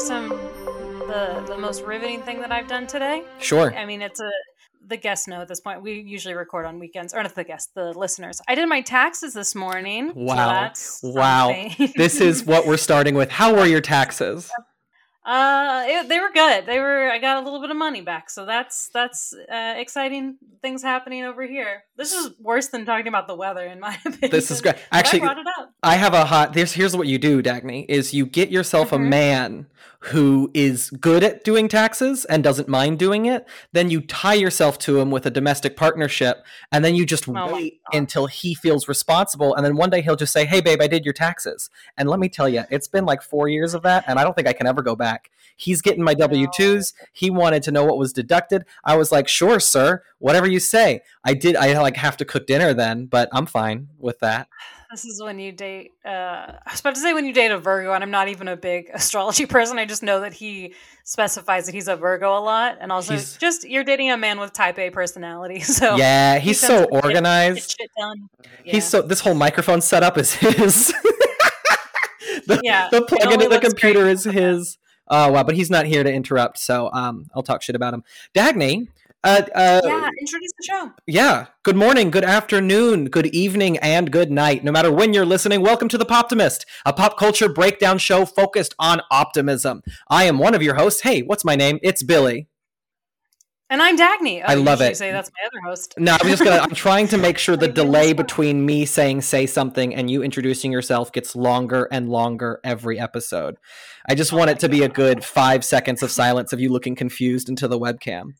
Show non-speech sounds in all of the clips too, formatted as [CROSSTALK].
some the the most riveting thing that I've done today? Sure. I mean, it's a the guests know at this point. We usually record on weekends, or not the guests, the listeners. I did my taxes this morning. so Wow. that's Wow. this is [LAUGHS] what we're starting with. How were your taxes? Uh, it, they were good. They were. I got a little bit of money back, so that's that's uh, exciting things happening over here. This is worse than talking about the weather, in my [LAUGHS] opinion. This is great. Actually, I brought it up. I have a hot. Here's here's what you do, Dagny. Is you get yourself a Mhm. man who is good at doing taxes and doesn't mind doing it. Then you tie yourself to him with a domestic partnership, and then you just Oh wait until he feels responsible. And then one day he'll just say, "Hey, babe, I did your taxes." And let me tell you, it's been like four years of that, and I don't think I can ever go back. He's getting my W twos. He wanted to know what was deducted. I was like, "Sure, sir, whatever you say." I did. I like have to cook dinner then, but I'm fine with that. This is when you date. Uh, I was about to say when you date a Virgo, and I'm not even a big [LAUGHS] astrology person. I just know that he specifies that he's a Virgo a lot, and also He's- just you're dating a man with Type A personality. [LAUGHS] So yeah, he's tends so to get- get organized. shit. Yeah. He's so this whole microphone setup is [LAUGHS] his. the, Yeah, the plug into the computer is his. Oh wow, but he's not here to interrupt, so um, I'll talk shit about him. Dagny, uh, uh, yeah. Introduce the show. yeah. Good morning, good afternoon, good evening, and good night. No matter when you're listening, welcome to the Poptimist, a pop culture breakdown show focused on optimism. I am one of your hosts. Hey, what's my name? It's Billy. And I'm Dagny. Oh, I love it. Say that's my other host. No, I'm just gonna. I'm [LAUGHS] trying to make sure the delay between me saying "say something" and you introducing yourself gets longer and longer every episode. I just Oh want it to be a good five seconds of silence of you looking confused into the webcam.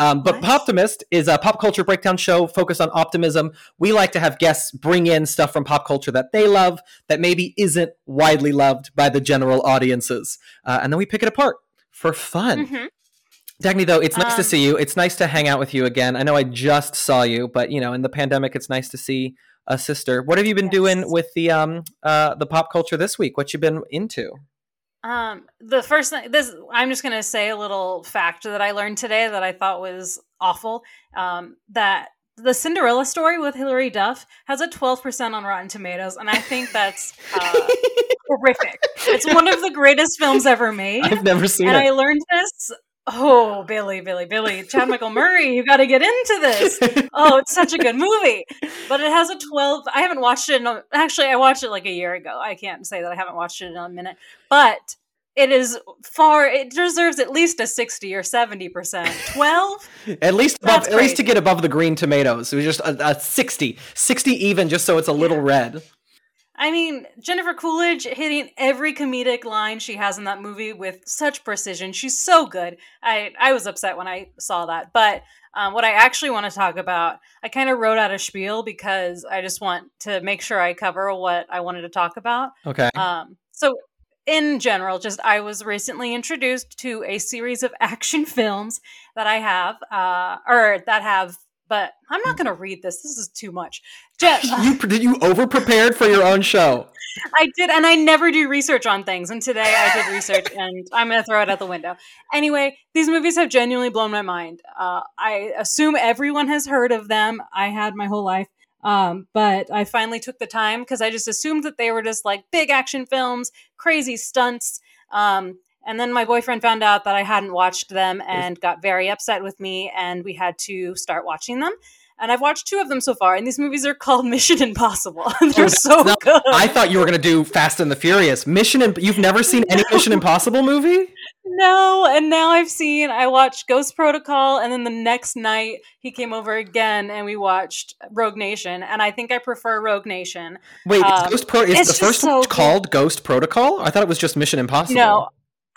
Um, but What? Poptimist is a pop culture breakdown show focused on optimism. We like to have guests bring in stuff from pop culture that they love that maybe isn't widely loved by the general audiences, uh, and then we pick it apart for fun. Mhm. Dagny, though, it's nice to Um, see you. It's nice to hang out with you again. I know I just saw you, but you know, in the pandemic, it's nice to see a sister. What have you been doing with the um uh the pop culture this week? What you been into? Um, the first thing, this I'm just gonna say a little fact that I learned today that I thought was awful. Um, that the Cinderella story with Hilary Duff has a 12% on Rotten Tomatoes, and I think that's uh, [LAUGHS] horrific. It's one of the greatest films ever made, I've never seen and it. I learned this. Oh, Billy, Billy, Billy, Chad Michael Murray, you got to get into this. Oh, it's such a good movie. But it has a 12. I haven't watched it in a, actually I watched it like a year ago. I can't say that I haven't watched it in a minute. But it is far it deserves at least a 60 or 70%. 12? at least above, at least to get above the green tomatoes. It was just a, a 60. 60 even just so it's a little red. I mean, Jennifer Coolidge hitting every comedic line she has in that movie with such precision. She's so good. I I was upset when I saw that, but um, what I actually want to talk about, I kind of wrote out a spiel because I just want to make sure I cover what I wanted to talk about. Okay. Um, so, in general, just I was recently introduced to a series of action [LAUGHS] films that I have, uh, or that have, but I'm not going to read this. This is too much. [LAUGHS] You did you over prepared for your own show? I did, and I never do research on things. And today I did research, [LAUGHS] and I'm going to throw it out the window. Anyway, these movies have genuinely blown my mind. Uh, I assume everyone has heard of them. I had my whole life. Um, but I finally took the time because I just assumed that they were just like big action films, crazy stunts. Um, and then my boyfriend found out that I hadn't watched them and got very upset with me, and we had to start watching them. And I've watched two of them so far, and these movies are called [LAUGHS] Mission Impossible. [LAUGHS] They're that's so not- good. I thought you were gonna do Fast and the Furious. Mission Im- you've never [LAUGHS] seen any Mission Impossible movie? No, and now I've seen I watched Ghost Protocol and then the next night he came over again and we watched Rogue Nation and I think I prefer Rogue Nation. Wait, Um, Ghost Pro is the first so one called Ghost Protocol? I thought it was just Mission Impossible. No.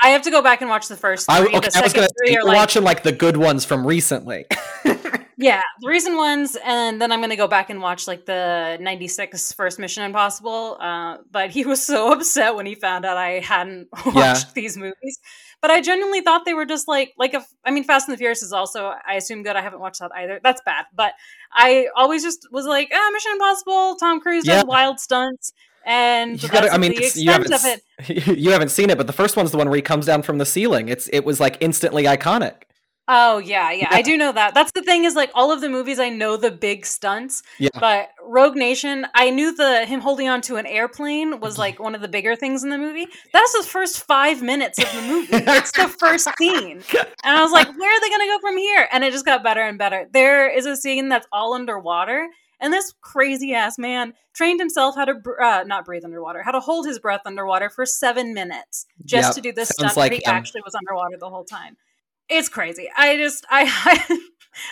I have to go back and watch the first three. I, the okay, I was are you're like watching like the good ones from recently. [LAUGHS] yeah, the recent ones, and then I'm gonna go back and watch like the '96 first Mission Impossible. Uh, but he was so [LAUGHS] upset when he found out I hadn't [LAUGHS] watched Yeah. these movies. But I genuinely thought they were just like like if I mean Fast and the Furious is also I assume good. I haven't watched that either. That's bad. But I always just was like, ah, Mission Impossible. Tom Cruise Yeah. does wild stunts, and You gotta, that's I mean, you haven't of it. [LAUGHS] you haven't seen it, but the first one's the one where he comes down from the ceiling. It's it was like instantly iconic. Oh yeah, yeah, I do know that. That's the thing is like all of the movies I know the big stunts, Yeah. but Rogue Nation, I knew the him holding on to an airplane was [LAUGHS] like one of the bigger things in the movie. That's the first five minutes of the movie. [LAUGHS] it's the first scene, and I was like, where are they gonna go from here? And it just got better and better. There is a scene that's all underwater, and this crazy ass man trained himself how to br- uh, not breathe underwater, how to hold his breath underwater for seven minutes just Yep, to do this sounds stunt like he him. actually was underwater the whole time. It's crazy. I just I [LAUGHS]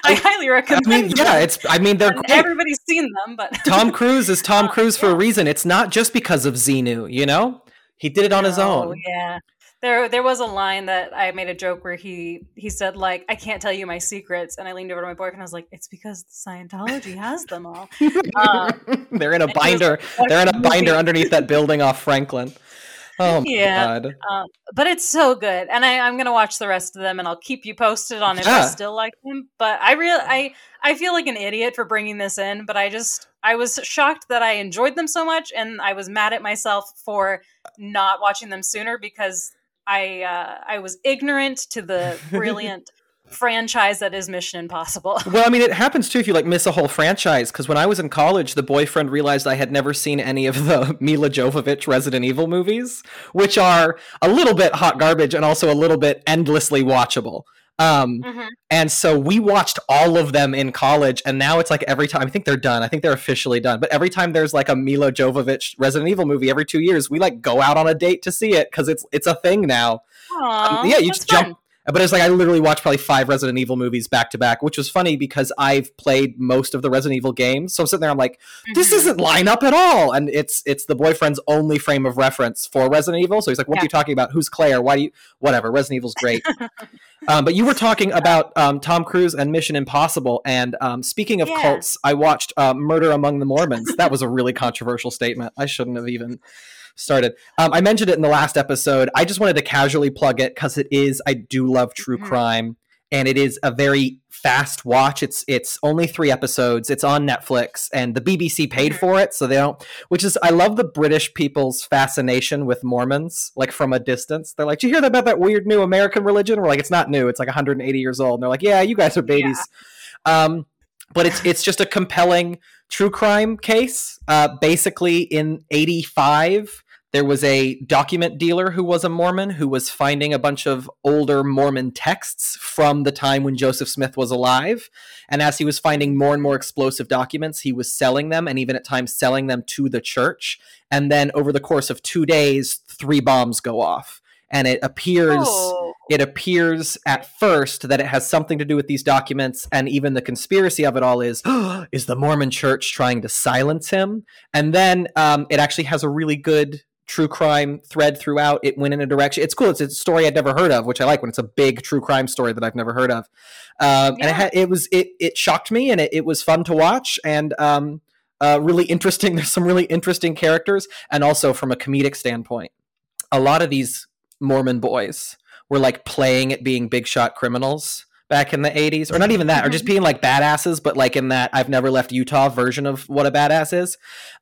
I, highly I recommend. mean, yeah, it's. I mean, they're great. everybody's seen them, but [LAUGHS] Tom Cruise is Tom Uh, Cruise for a reason. It's not just because of Xenu, you know? He did it on his Oh own. yeah. There, there was a line that I made a joke where he he said like I can't tell you my secrets, and I leaned over to my boyfriend. and I was like, "It's because Scientology has them all." Uh, [LAUGHS] they're in a binder. "What They're in a binder underneath that building off Franklin. Oh my Yeah. god. Um, but it's so good, and I, I'm gonna watch the rest of them, and I'll keep you posted on if Yeah. I still like them. But I real I I feel like an idiot for bringing this in, but I just I was shocked that I enjoyed them so much, and I was mad at myself for not watching them sooner because I uh, I was ignorant to the [LAUGHS] brilliant franchise that is Mission Impossible. [LAUGHS] Well, I mean, it happens too if you like miss a whole franchise. Because when I was in college, the boyfriend realized I had never seen any of the [LAUGHS] Milla Jovovich Resident Evil movies, which are a little bit hot garbage and also a little bit endlessly watchable. Um, Mhm. and so we watched all of them in college, and now it's like every time I think they're done. I think they're officially done. But every time there's like a Milla Jovovich Resident Evil movie every two years, we like go out on a date to see it because it's it's a thing now. Aw, Um, yeah, you just jump. But it's like I literally watched probably five Resident Evil movies back to back, which was funny because I've played most of the Resident Evil games. So I'm sitting there, I'm like, this Mhm. isn't line up at all, and it's it's the boyfriend's only frame of reference for Resident Evil. So he's like, what Yeah. are you talking about? Who's Claire? Why do you? Whatever. Resident Evil's great. [LAUGHS] um, but you were talking about um, Tom Cruise and Mission Impossible, and um, speaking of Yeah. cults, I watched uh, Murder Among the Mormons. That was a really controversial statement. I shouldn't have even started. Um, I mentioned it in the last episode. I just wanted to casually plug it because it is. I do love true Mhm. crime, and it is a very fast watch. It's it's only three episodes. It's on Netflix, and the BBC paid Mhm. for it, so they don't. Which is, I love the British people's fascination with Mormons, like from a distance. They're like, "Did you hear about that weird new American religion?" We're like, "It's not new. It's like 180 years old." And they're like, "Yeah, you guys are babies." Um, but it's it's just a compelling true crime case. Uh, basically, in '85, there was a document dealer who was a Mormon who was finding a bunch of older Mormon texts from the time when Joseph Smith was alive. And as he was finding more and more explosive documents, he was selling them and even at times selling them to the church. And then over the course of two days, three bombs go off. And it appears Oh. It appears at first that it has something to do with these documents and even the conspiracy of it all is [GASPS] is the mormon church trying to silence him? And then um, it actually has a really good true crime thread throughout. It went in a direction it's cool it's a story i'd never heard of which i like when it's a big true crime story that i've never heard of. Um, and it, Yeah. had, it was it, it shocked me and it, it was fun to watch and um, uh, really interesting [LAUGHS] there's some really interesting characters and also from a comedic standpoint a lot of these mormon boys were like playing at being big shot criminals back in the 80s or not even that or just being like badasses but like in that i've never left utah version of what a badass is.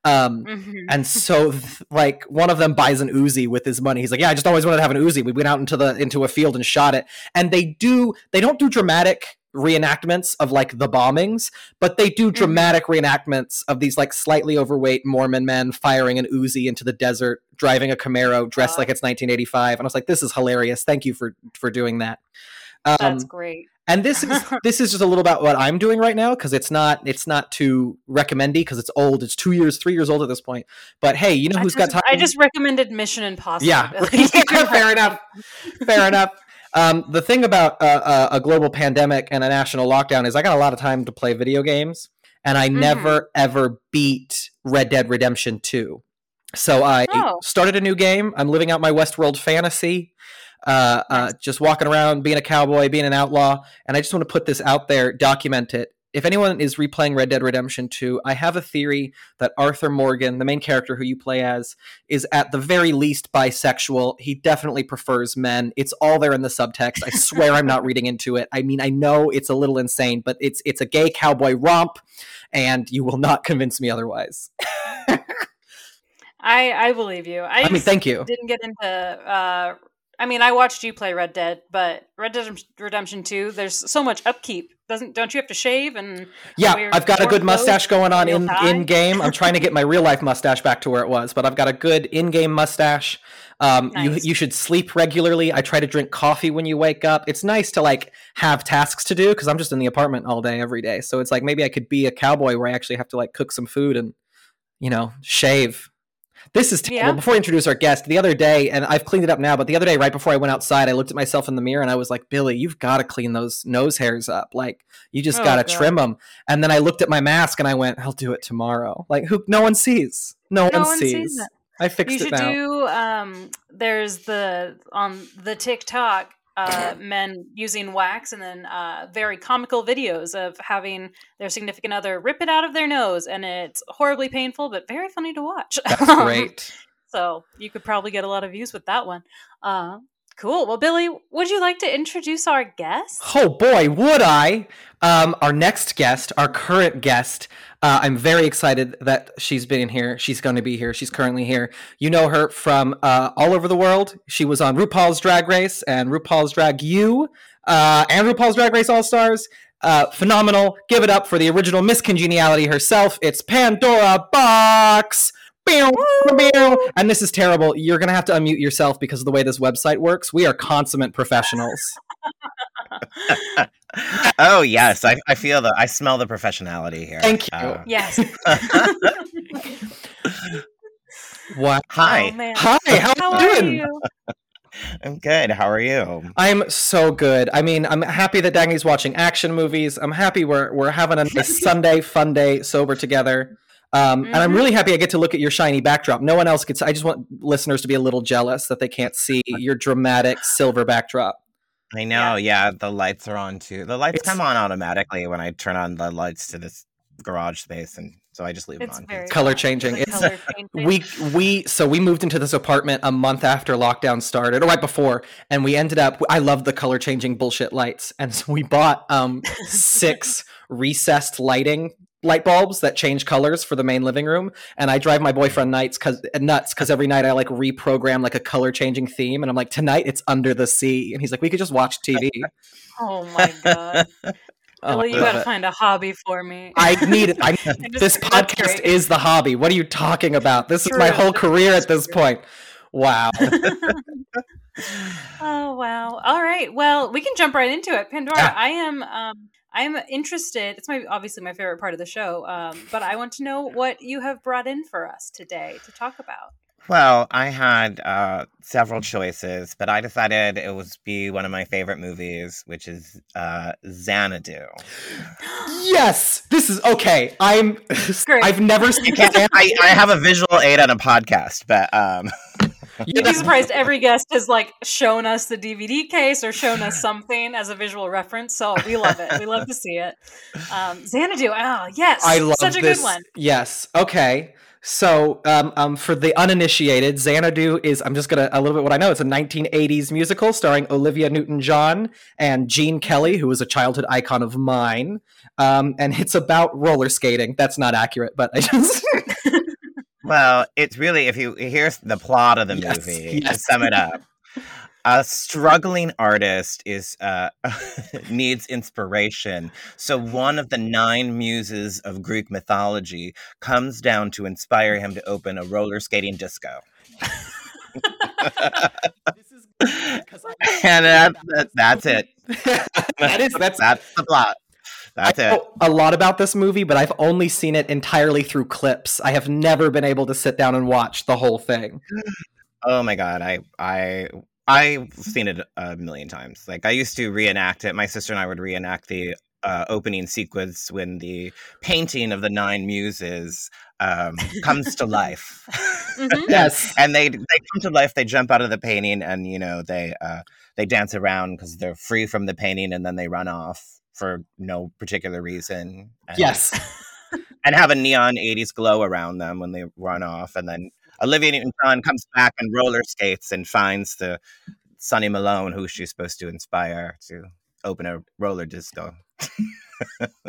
Um Mhm. and so like one of them buys an uzi with his money. He's like yeah i just always wanted to have an uzi. We went out into the into a field and shot it. And they do they don't do dramatic reenactments of like the bombings but they do Mhm. dramatic reenactments of these like slightly overweight mormon men firing an uzi into the desert driving a camaro dressed Wow. like it's 1985 and i was like this is hilarious thank you for for doing that um, That's great. and this is [LAUGHS] this is just a little about what I'm doing right now because it's not it's not too recommendy because it's old. It's two years, three years old at this point. But hey, you know who's just, got time? I just recommended Mission Impossible. yeah, [LAUGHS] [LAUGHS] fair enough. Fair enough. Um, the thing about uh, uh, a global pandemic and a national lockdown is I got a lot of time to play video games, and I Mhm. never ever beat Red Dead Redemption Two. So I Oh. started a new game. I'm living out my Westworld fantasy. Uh, uh, just walking around, being a cowboy, being an outlaw, and I just want to put this out there, document it. If anyone is replaying Red Dead Redemption 2, I have a theory that Arthur Morgan, the main character who you play as, is at the very least bisexual. He definitely prefers men. It's all there in the subtext. I swear I'm not [LAUGHS] reading into it. I mean, I know it's a little insane, but it's it's a gay cowboy romp, and you will not convince me otherwise. [LAUGHS] I I believe you. I, I mean, thank you. didn't get into. Uh, I mean, I watched you play Red Dead, but Red Dead Redemption Two, there's so much upkeep. Doesn't don't you have to shave and? Yeah, I've got a good mustache going on in in game. I'm trying to get my real life mustache back to where it was, but I've got a good in game mustache. Um, nice. you you should sleep regularly. I try to drink coffee when you wake up. It's nice to like have tasks to do because I'm just in the apartment all day every day. So it's like maybe I could be a cowboy where I actually have to like cook some food and you know shave this is terrible. Yeah. Before we introduce our guest, the other day, and I've cleaned it up now, but the other day, right before I went outside, I looked at myself in the mirror and I was like, Billy, you've got to clean those nose hairs up. Like, you just oh, got to trim them. And then I looked at my mask and I went, I'll do it tomorrow. Like, who? No one sees. No, no one, one, sees. sees I fixed you it now. Do, um, there's the on the TikTok uh, [CLEARS THROAT] men using wax and then uh, very comical videos of having their significant other rip it out of their nose and it's horribly painful but very funny to watch. [LAUGHS] That's great. so you could probably get a lot of views with that one. Uh, cool. Well billy would you like to introduce our guest? Oh boy would i. Um, our next guest our current guest uh, I'm very excited that she's been here. She's going to be here. She's currently here. You know her from uh, all over the world. She was on RuPaul's Drag Race and RuPaul's Drag U uh, and RuPaul's Drag Race All Stars. Uh, phenomenal. Give it up for the original Miss Congeniality herself. It's Pandora Boxx. And this is terrible. You're going to have to unmute yourself because of the way this website works. We are consummate professionals. [LAUGHS] oh yes, I, I feel the I smell the professionality here. Thank you. Uh, yes. [LAUGHS] what? Hi. Oh, Hi. How, how are you doing? You? I'm good. How are you? I'm so good. I mean, I'm happy that Dagny's watching action movies. I'm happy we're we're having a, a [LAUGHS] Sunday fun day sober together. Um, mm-hmm. And I'm mm-hmm. really happy I get to look at your shiny backdrop. No one else gets. I just want listeners to be a little jealous that they can't see your dramatic silver backdrop. I know. Yeah. yeah, the lights are on too. The lights it's, come on automatically when I turn on the lights to this garage space, and so I just leave it's it on. Color changing. It's color [LAUGHS] we we so we moved into this apartment a month after lockdown started, or right before, and we ended up. I love the color changing bullshit lights, and [LAUGHS] so we bought um six [LAUGHS] recessed lighting light bulbs that change colors for the main living room and i drive my boyfriend nights cuz nuts cuz every night i like reprogram like a color changing theme and i'm like tonight it's under the sea and he's like we could just watch tv [LAUGHS] oh my god [LAUGHS] Oh, well, you got to find a hobby for me. I need it. I, [LAUGHS] this podcast is the hobby. What are you talking about? This True. is my whole career at this point. Wow. oh wow. All right. Well, we can jump right into it. Pandora, yeah. I am um I'm interested. It's my obviously my favorite part of the show, um, but I want to know what you have brought in for us today to talk about. Well, I had uh, several choices, but I decided it would be one of my favorite movies, which is uh, Xanadu. [GASPS] yes, this is okay. I'm. [LAUGHS] Great. I've never seen. [LAUGHS] I, I have a visual aid on a podcast, but um, [LAUGHS] [LAUGHS] You'd be surprised. Every guest has like shown us the DVD case or shown us something as a visual reference. So we love it. We love to see it. Um, Xanadu. Oh yes, I love such a this. good one. Yes. Okay. So, um, um, for the uninitiated, Xanadu is, I'm just going to, a little bit what I know, it's a 1980s musical starring Olivia Newton John and Gene Kelly, who was a childhood icon of mine. Um, and it's about roller skating. That's not accurate, but I just. [LAUGHS] Well, it's really if you here's the plot of the yes, movie yes. to sum it up. a struggling artist is uh, [LAUGHS] needs inspiration. So one of the nine muses of Greek mythology comes down to inspire him to open a roller skating disco. [LAUGHS] and that, that, that's it. [LAUGHS] that is that's that's the plot. That's I know a lot about this movie, but I've only seen it entirely through clips. I have never been able to sit down and watch the whole thing. [GASPS] Oh my god, I I I've seen it a million times. Like I used to reenact it. My sister and I would reenact the uh, opening sequence when the painting of the nine muses um, comes to [LAUGHS] life. mm-hmm. [LAUGHS] Yes, and they they come to life. They jump out of the painting, and you know they uh, they dance around because they're free from the painting, and then they run off for no particular reason. And, yes. [LAUGHS] and have a neon 80s glow around them when they run off. And then Olivia Newton John comes back and roller skates and finds the Sonny Malone, who she's supposed to inspire to open a roller disco. [LAUGHS]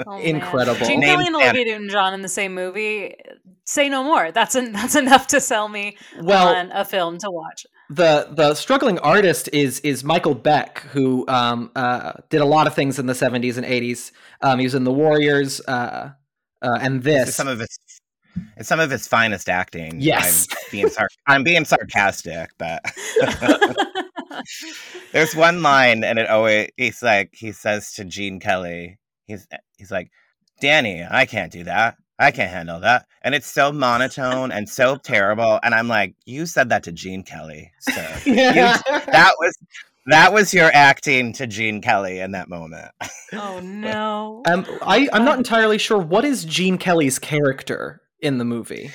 Oh, Incredible. Gene Kelly and Olivia Newton-John in the same movie. Say no more. That's en- [LAUGHS] that's enough to sell me Well, on a film to watch. The the struggling artist is is Michael Beck, who um, uh, did a lot of things in the seventies and eighties. Um, he was in the Warriors, uh, uh, and This this. is some of his it's some of his finest acting. Yes. I'm being, sar- I'm being sarcastic, but [LAUGHS] there's one line, and it always he's like he says to Gene Kelly, he's he's like, Danny, I can't do that. I can't handle that, and it's so monotone and so terrible. And I'm like, you said that to Gene Kelly, so [LAUGHS] that was that was your acting to Gene Kelly in that moment. oh [LAUGHS] no. um, I I'm not entirely sure what is Gene Kelly's [LAUGHS] character in the movie.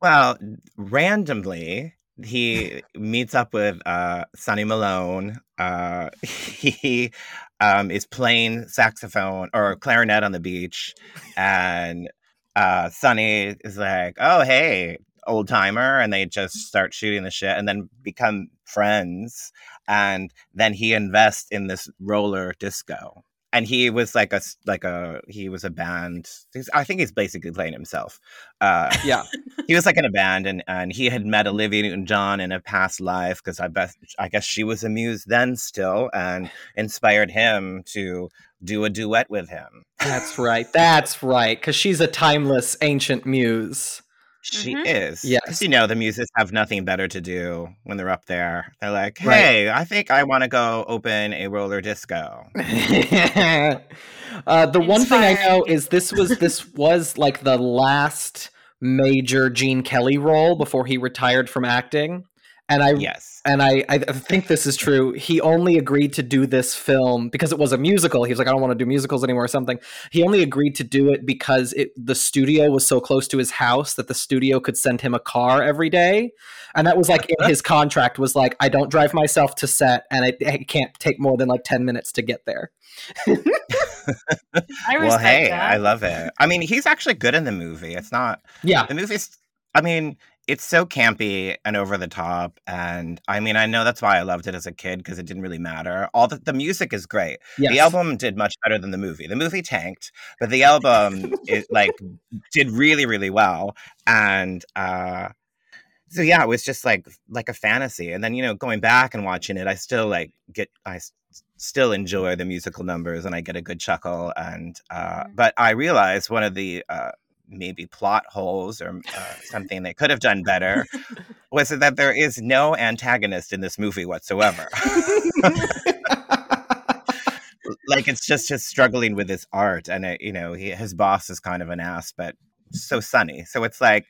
Well, randomly, he meets up with uh, Sonny Malone. Uh, he um, is playing saxophone or clarinet on the beach, and uh, Sonny is like, "Oh, hey, old timer," and they just start shooting the shit, and then become friends. And then he invests in this roller disco. And he was like a like a he was a band. I think he's basically playing himself. Uh, Yeah, he was like in a band and, and he had met Olivia Newton John in a past life because I bet I guess she was a muse then still and [SIGHS] inspired him to do a duet with him. that's right. That's right. Because she's a timeless ancient muse. She Mhm. is. Yes. Because you know the muses have nothing better to do when they're up there. They're like, Right. hey, I think I want to go open a roller disco. [LAUGHS] uh, the one thing I know is this was this was like the last major Gene Kelly role before he retired from acting, and I Yes. and I, I think this is true. He only agreed to do this film because it was a musical. He was like, I don't want to do musicals anymore or something. He only agreed to do it because it the studio was so close to his house that the studio could send him a car every day. And that was like in his [LAUGHS] contract was like, I don't drive myself to set and it, it can't take more than like 10 minutes to get there. I respect well, hey, that. I love it. I mean, he's actually good in the movie. It's not Yeah. the movie's i mean it's so campy and over the top and i mean i know that's why i loved it as a kid because it didn't really matter all the, the music is great Yes. the album did much better than the movie the movie tanked but the [LAUGHS] album it like did really really well and uh so yeah it was just like like a fantasy and then you know going back and watching it i still like get i still enjoy the musical numbers and i get a good chuckle and uh Mhm. but i realized one of the uh maybe plot holes or uh, [LAUGHS] something they could have done better was that there is no antagonist in this movie whatsoever. [LAUGHS] Like it's just just struggling with his art and it, you know he, his boss is kind of an ass but so sunny. So it's like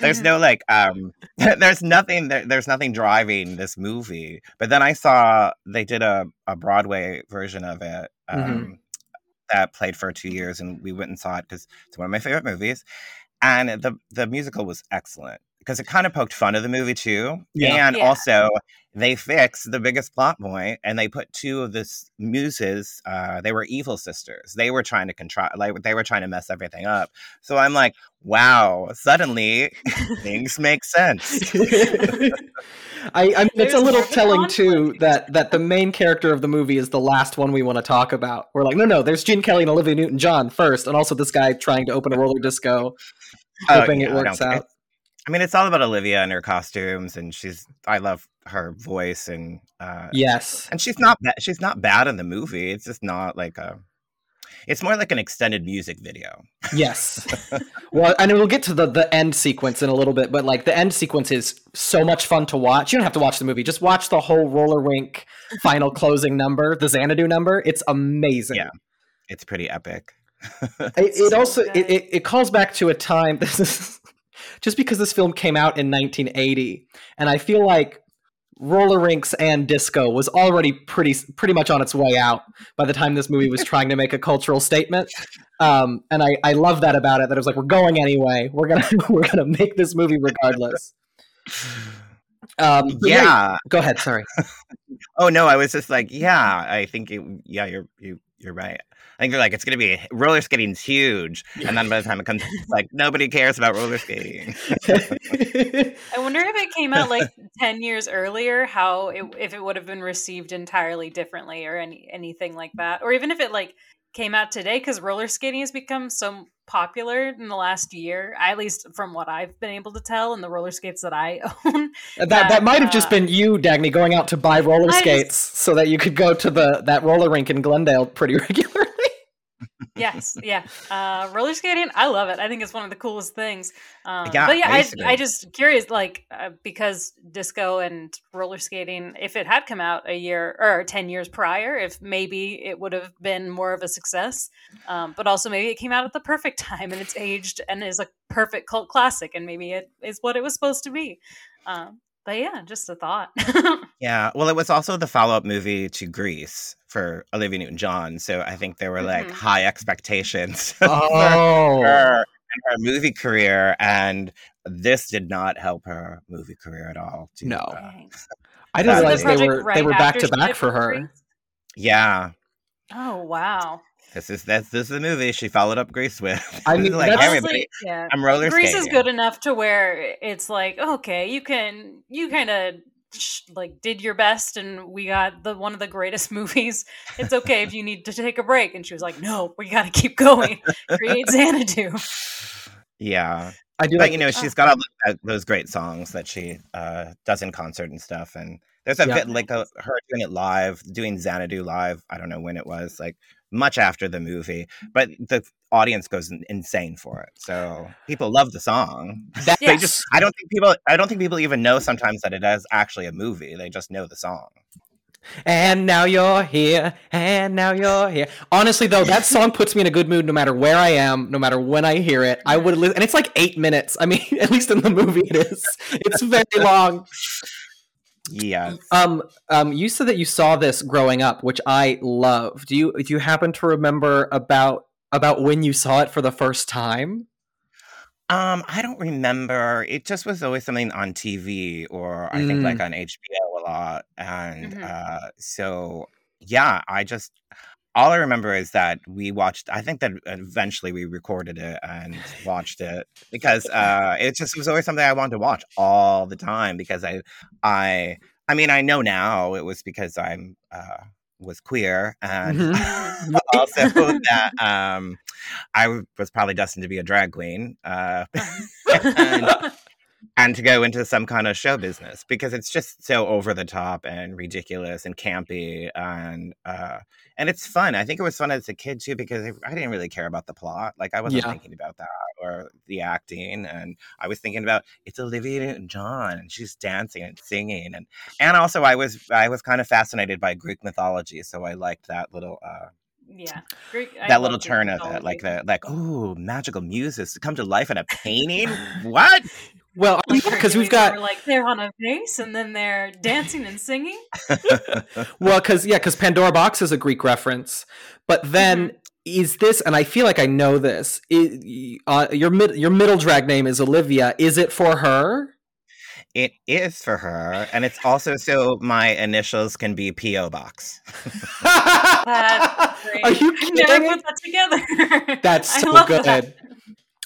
there's no [LAUGHS] like um there's nothing there, there's nothing driving this movie. But then i saw they did a, a broadway version of it um Mhm. That played for two years and we went and saw it because it's one of my favorite movies and the the musical was excellent because it kind of poked fun of the movie too Yeah. and Yeah. also they fixed the biggest plot point and they put two of the muses uh they were evil sisters they were trying to control like they were trying to mess everything up so i'm like wow suddenly [LAUGHS] things make sense [LAUGHS] I, I mean, it's a little more of a telling too that that the main character of the movie is the last one we want to talk about. We're like, no, no, there's Gene Kelly and Olivia Newton-John first, and also this guy trying to open a roller disco, Oh, hoping yeah, it works don't- out. I mean, it's all about Olivia and her costumes, and she's. I love her voice, and uh, Yes, and she's not. Ba- she's not bad in the movie. It's just not like a. It's more like an extended music video. yes. [LAUGHS] well, and we'll get to the the end sequence in a little bit, but like the end sequence is so much fun to watch. You don't have to watch the movie; just watch the whole Roller Wink [LAUGHS] final closing number, the Xanadu number. It's amazing. Yeah. It's pretty epic. [LAUGHS] it, it So also it, it, it calls back to a time this is just because this film came out in 1980 and i feel like roller rinks and disco was already pretty pretty much on its way out by the time this movie was [LAUGHS] trying to make a cultural statement um, and I, I love that about it that it was like we're going anyway we're gonna [LAUGHS] we're gonna make this movie regardless um, yeah. go ahead sorry [LAUGHS] Oh no, I was just like, yeah. I think it, yeah, you're you you're right. I think they're like it's gonna be roller skating's huge, and then by the time it comes, it's like nobody cares about roller skating. [LAUGHS] I wonder if it came out like 10 years earlier, how it, if it would have been received entirely differently or any anything like that. Or even if it like came out today because roller skating has become so popular in the last year, at least from what I've been able to tell and the roller skates that I [LAUGHS] own. That that, that might have uh, just been you, Dagny, going out to buy roller I skates just, so that you could go to the that roller rink in Glendale pretty [LAUGHS] regularly yes, [LAUGHS] yeah. Uh, roller skating, I love it. I think it's one of the coolest things. Um, yeah, but yeah, I, I, just curious, like uh, because disco and roller skating, if it had come out a year or ten years prior, if maybe it would have been more of a success. Um, but also maybe it came out at the perfect time and it's aged and is a perfect cult classic, and maybe it is what it was supposed to be. Um, but yeah, just a thought. [LAUGHS] yeah. Well, it was also the follow up movie to Grease for Olivia Newton John. So I think there were like mm-hmm. high expectations [LAUGHS] oh. for her and her movie career. And this did not help her movie career at all. To, no. Uh, [LAUGHS] I didn't realize they were, right they were back to back for her. Yeah. Oh, wow. This is that's this is the movie she followed up Grease with. [LAUGHS] I mean, like everybody, yeah. I'm roller Grease is good enough to where it's like, okay, you can you kind of like did your best, and we got the one of the greatest [LAUGHS] movies. It's okay if you need to take a break. And she was like, no, we got to keep going. [LAUGHS] Create Xanadu. Yeah, I do. But like, you know, she's got all those great songs that she uh, does in concert and stuff, and there's a yeah. bit like a, her doing it live, doing Xanadu live. I don't know when it was, like much after the movie, mm. but the audience goes insane for it. So people love the song. [LAUGHS] That, yes. They just I don't think people I don't think people even know sometimes that it is actually a movie. They just know the song. And now you're here, and now you're here. Honestly, though, that [LAUGHS] song puts me in a good mood no matter where I am, no matter when I hear it. I would, li- and it's like eight minutes. I mean, [LAUGHS] at least in the movie, it is. It's very long. Yeah. Um. Um. You said that you saw this growing up, which I love. Do you do you happen to remember about about when you saw it for the first time? Um, I don't remember. It just was always something on TV or I think like mm. on HBO a lot. And hmm uh so yeah, I just all I remember is that we watched I think that eventually we recorded it and watched it because uh it just was always something I wanted to watch all the time because I I I mean I know now it was because I'm uh was queer and mm-hmm. [LAUGHS] also that um, I was probably destined to be a drag queen uh, [LAUGHS] and, and, to go into some kind of show business because it's just so over the top and ridiculous and campy and uh, and it's fun. I think it was fun as a kid too because I didn't really care about the plot. Like I wasn't yeah. thinking about that or the acting, and I was thinking about it's Olivia and John, and she's dancing and singing, and and also I was I was kind of fascinated by Greek mythology, so I liked that little. Uh, yeah, Greek, that little turn of it, like the like, oh, magical muses come to life in a painting. [LAUGHS] what? Well, because we've got like they're on a vase and then they're dancing and singing. [LAUGHS] well, because yeah, because Pandora Boxx is a Greek reference, but then mm-hmm. is this? And I feel like I know this. Is, uh, your mid your middle drag name is Olivia. Is it for her? It is for her, and it's also so my initials can be PO Box. [LAUGHS] Are you kidding? I never put that together. That's [LAUGHS] so good. That.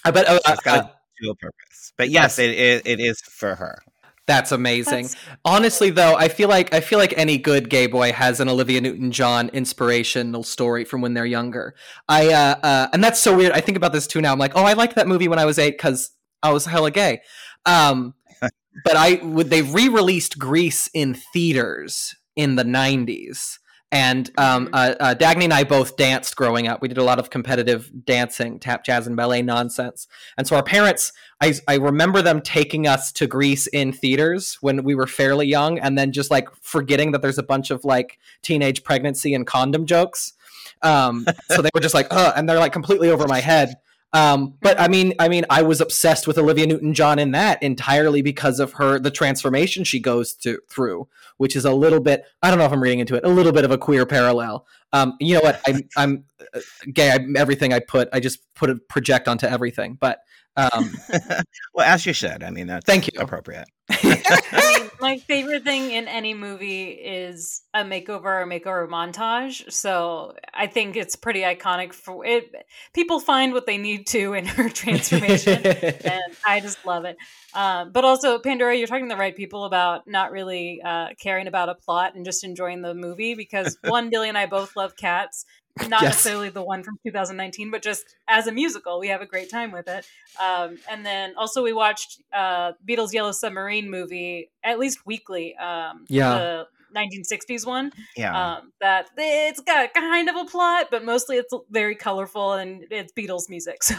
I bet. Uh, She's got dual purpose, but yes, it, it, it is for her. That's amazing. That's... Honestly, though, I feel like I feel like any good gay boy has an Olivia Newton-John inspirational story from when they're younger. I uh, uh, and that's so weird. I think about this too now. I'm like, oh, I liked that movie when I was eight because I was hella gay. Um, [LAUGHS] but I would they re-released Grease in theaters in the '90s, and um, mm-hmm. uh, uh, Dagny and I both danced growing up. We did a lot of competitive dancing, tap, jazz, and ballet nonsense. And so our parents, I, I remember them taking us to Grease in theaters when we were fairly young, and then just like forgetting that there's a bunch of like teenage pregnancy and condom jokes. Um, so they were just like, uh, and they're like completely over my head. Um, but I mean, I mean, I was obsessed with Olivia Newton-John in that entirely because of her the transformation she goes to through, which is a little bit. I don't know if I'm reading into it. A little bit of a queer parallel. Um, you know what? I'm, I'm uh, gay. I'm, everything I put, I just put a project onto everything. But um, [LAUGHS] well, as you should. I mean, that's thank you. Appropriate. I [LAUGHS] mean, [LAUGHS] my favorite thing in any movie is a makeover or makeover montage. So I think it's pretty iconic for it. People find what they need to in her transformation, and I just love it. Uh, but also, Pandora, you're talking to the right people about not really uh, caring about a plot and just enjoying the movie because one, Billy and I both love cats, [LAUGHS] not yes. necessarily the one from 2019, but just as a musical, we have a great time with it. Um, and then also we watched uh, Beatles Yellow Submarine movie at least weekly. Um, yeah. The 1960s one. Yeah. Um, that it's got kind of a plot, but mostly it's very colorful and it's Beatles music. [LAUGHS]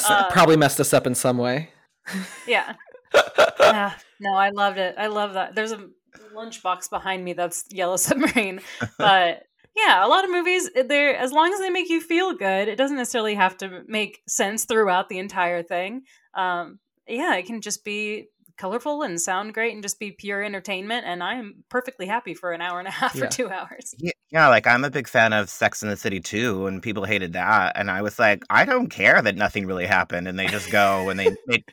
So uh, probably messed us up in some way. Yeah. yeah. [LAUGHS] No, I loved it. I love that. There's a lunchbox behind me that's Yellow Submarine, but yeah, a lot of movies, eh, they're as long as they make you feel good, it doesn't necessarily have to make sense throughout the entire thing. Um, yeah, it can just be colorful and sound great and just be pure entertainment. And I'm perfectly happy for an hour and a [LAUGHS] half yeah. or two hours. Yeah, yeah, like I'm a big fan of Sex in the City too, and people hated that. And I was like, I don't care that nothing really happened, and they just go and they, [LAUGHS] they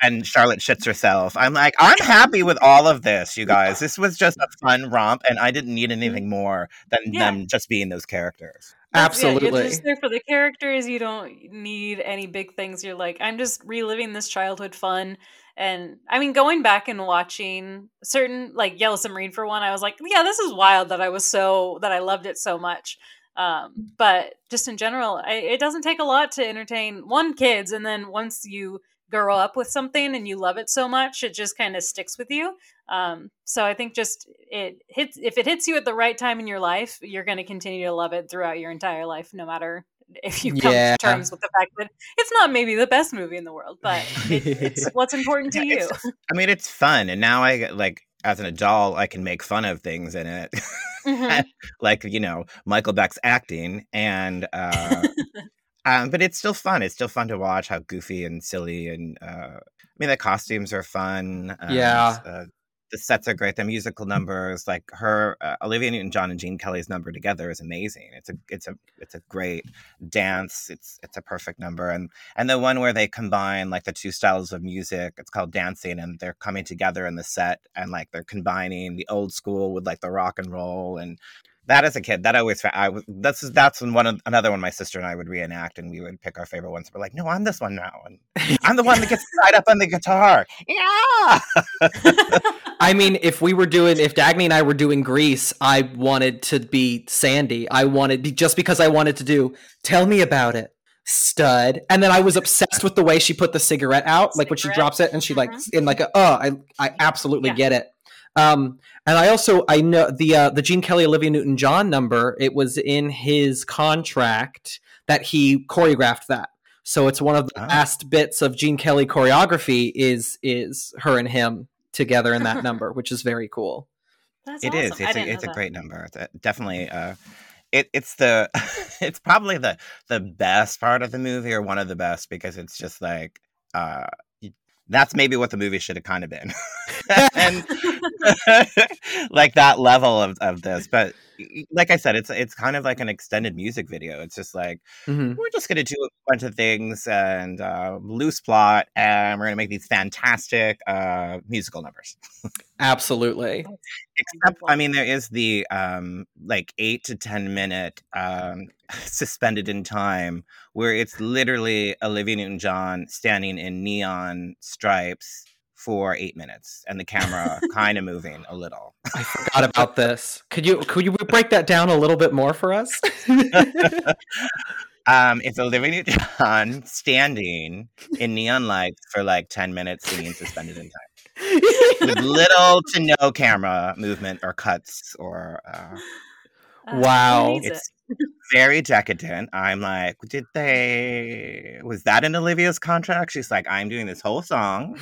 and Charlotte shits herself. I'm like, I'm happy with all of this, you guys. This was just a fun romp, and I didn't need mm-hmm. anything more than yeah. them just being those characters. Absolutely. Yeah, you're just there for the characters. You don't need any big things. You're like, I'm just reliving this childhood fun. And I mean, going back and watching certain, like Yellow Submarine for one, I was like, yeah, this is wild that I was so, that I loved it so much. Um, but just in general, I, it doesn't take a lot to entertain one kids. And then once you grow up with something and you love it so much, it just kind of sticks with you. Um, so I think just it hits if it hits you at the right time in your life, you're going to continue to love it throughout your entire life, no matter if you come yeah. to terms with the fact that it's not maybe the best movie in the world, but it, it's [LAUGHS] what's important to you. I mean, it's fun, and now I like as an adult, I can make fun of things in it, mm-hmm. [LAUGHS] like you know Michael Beck's acting, and uh, [LAUGHS] um, but it's still fun. It's still fun to watch how goofy and silly and uh, I mean the costumes are fun. yeah, uh, the sets are great. The musical numbers, like her uh, Olivia Newton-John and Gene Kelly's number together, is amazing. It's a it's a it's a great dance. It's it's a perfect number, and and the one where they combine like the two styles of music. It's called dancing, and they're coming together in the set, and like they're combining the old school with like the rock and roll and that as a kid, that always I was that's that's one of, another one my sister and I would reenact, and we would pick our favorite ones. We're like, no, I'm this one now, and [LAUGHS] I'm the one that gets tied up on the guitar. Yeah. [LAUGHS] I mean, if we were doing, if Dagny and I were doing Grease, I wanted to be Sandy. I wanted just because I wanted to do. Tell me about it stud and then i was obsessed with the way she put the cigarette out cigarette? like when she drops it and she like mm-hmm. in like a, oh i i absolutely yeah. get it um, and I also I know the uh, the Gene Kelly Olivia Newton John number. It was in his contract that he choreographed that. So it's one of the oh. last bits of Gene Kelly choreography is is her and him together in that [LAUGHS] number, which is very cool. That's it awesome. is. It's, a, it's a great number. It's definitely. Uh, it, it's the [LAUGHS] it's probably the the best part of the movie or one of the best because it's just like uh that's maybe what the movie should have kind of been. [LAUGHS] And [LAUGHS] like that level of, of this but like i said it's it's kind of like an extended music video. It's just like mm-hmm. we're just gonna do a bunch of things and uh, loose plot and we're gonna make these fantastic uh, musical numbers. [LAUGHS] Absolutely. Except i mean there is the um like eight to ten minute um [LAUGHS] suspended in time where it's literally olivia newton-john standing in neon stripes for eight minutes and the camera [LAUGHS] kind of moving a little. I forgot about this. Could you could you break that down a little bit more for us? [LAUGHS] um, it's Olivia Newton-John standing in neon lights for like ten minutes, singing suspended in time, [LAUGHS] with little to no camera movement or cuts or. Uh, uh wow, it's very decadent. I'm like, did they? Was that in Olivia's contract? She's like, I'm doing this whole song,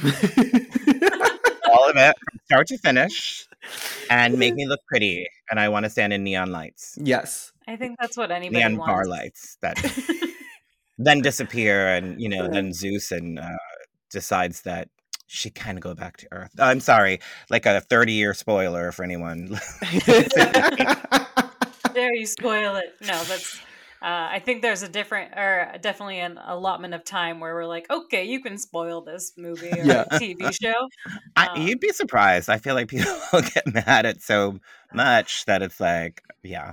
it from start to finish, and make me [LAUGHS] look pretty. And I want to stand in neon lights. Yes, I think that's what anybody neon wants. bar lights that [LAUGHS] then disappear, and you know, then [LAUGHS] Zeus and uh, decides that she kind of go back to Earth. I'm sorry, like a 30 year spoiler for anyone there you spoil it. No, that's. Uh, I think there's a different, or definitely an allotment of time where we're like, okay, you can spoil this movie or yeah. TV [LAUGHS] show. I, um, you'd be surprised. I feel like people [LAUGHS] get mad at so much that it's like, yeah.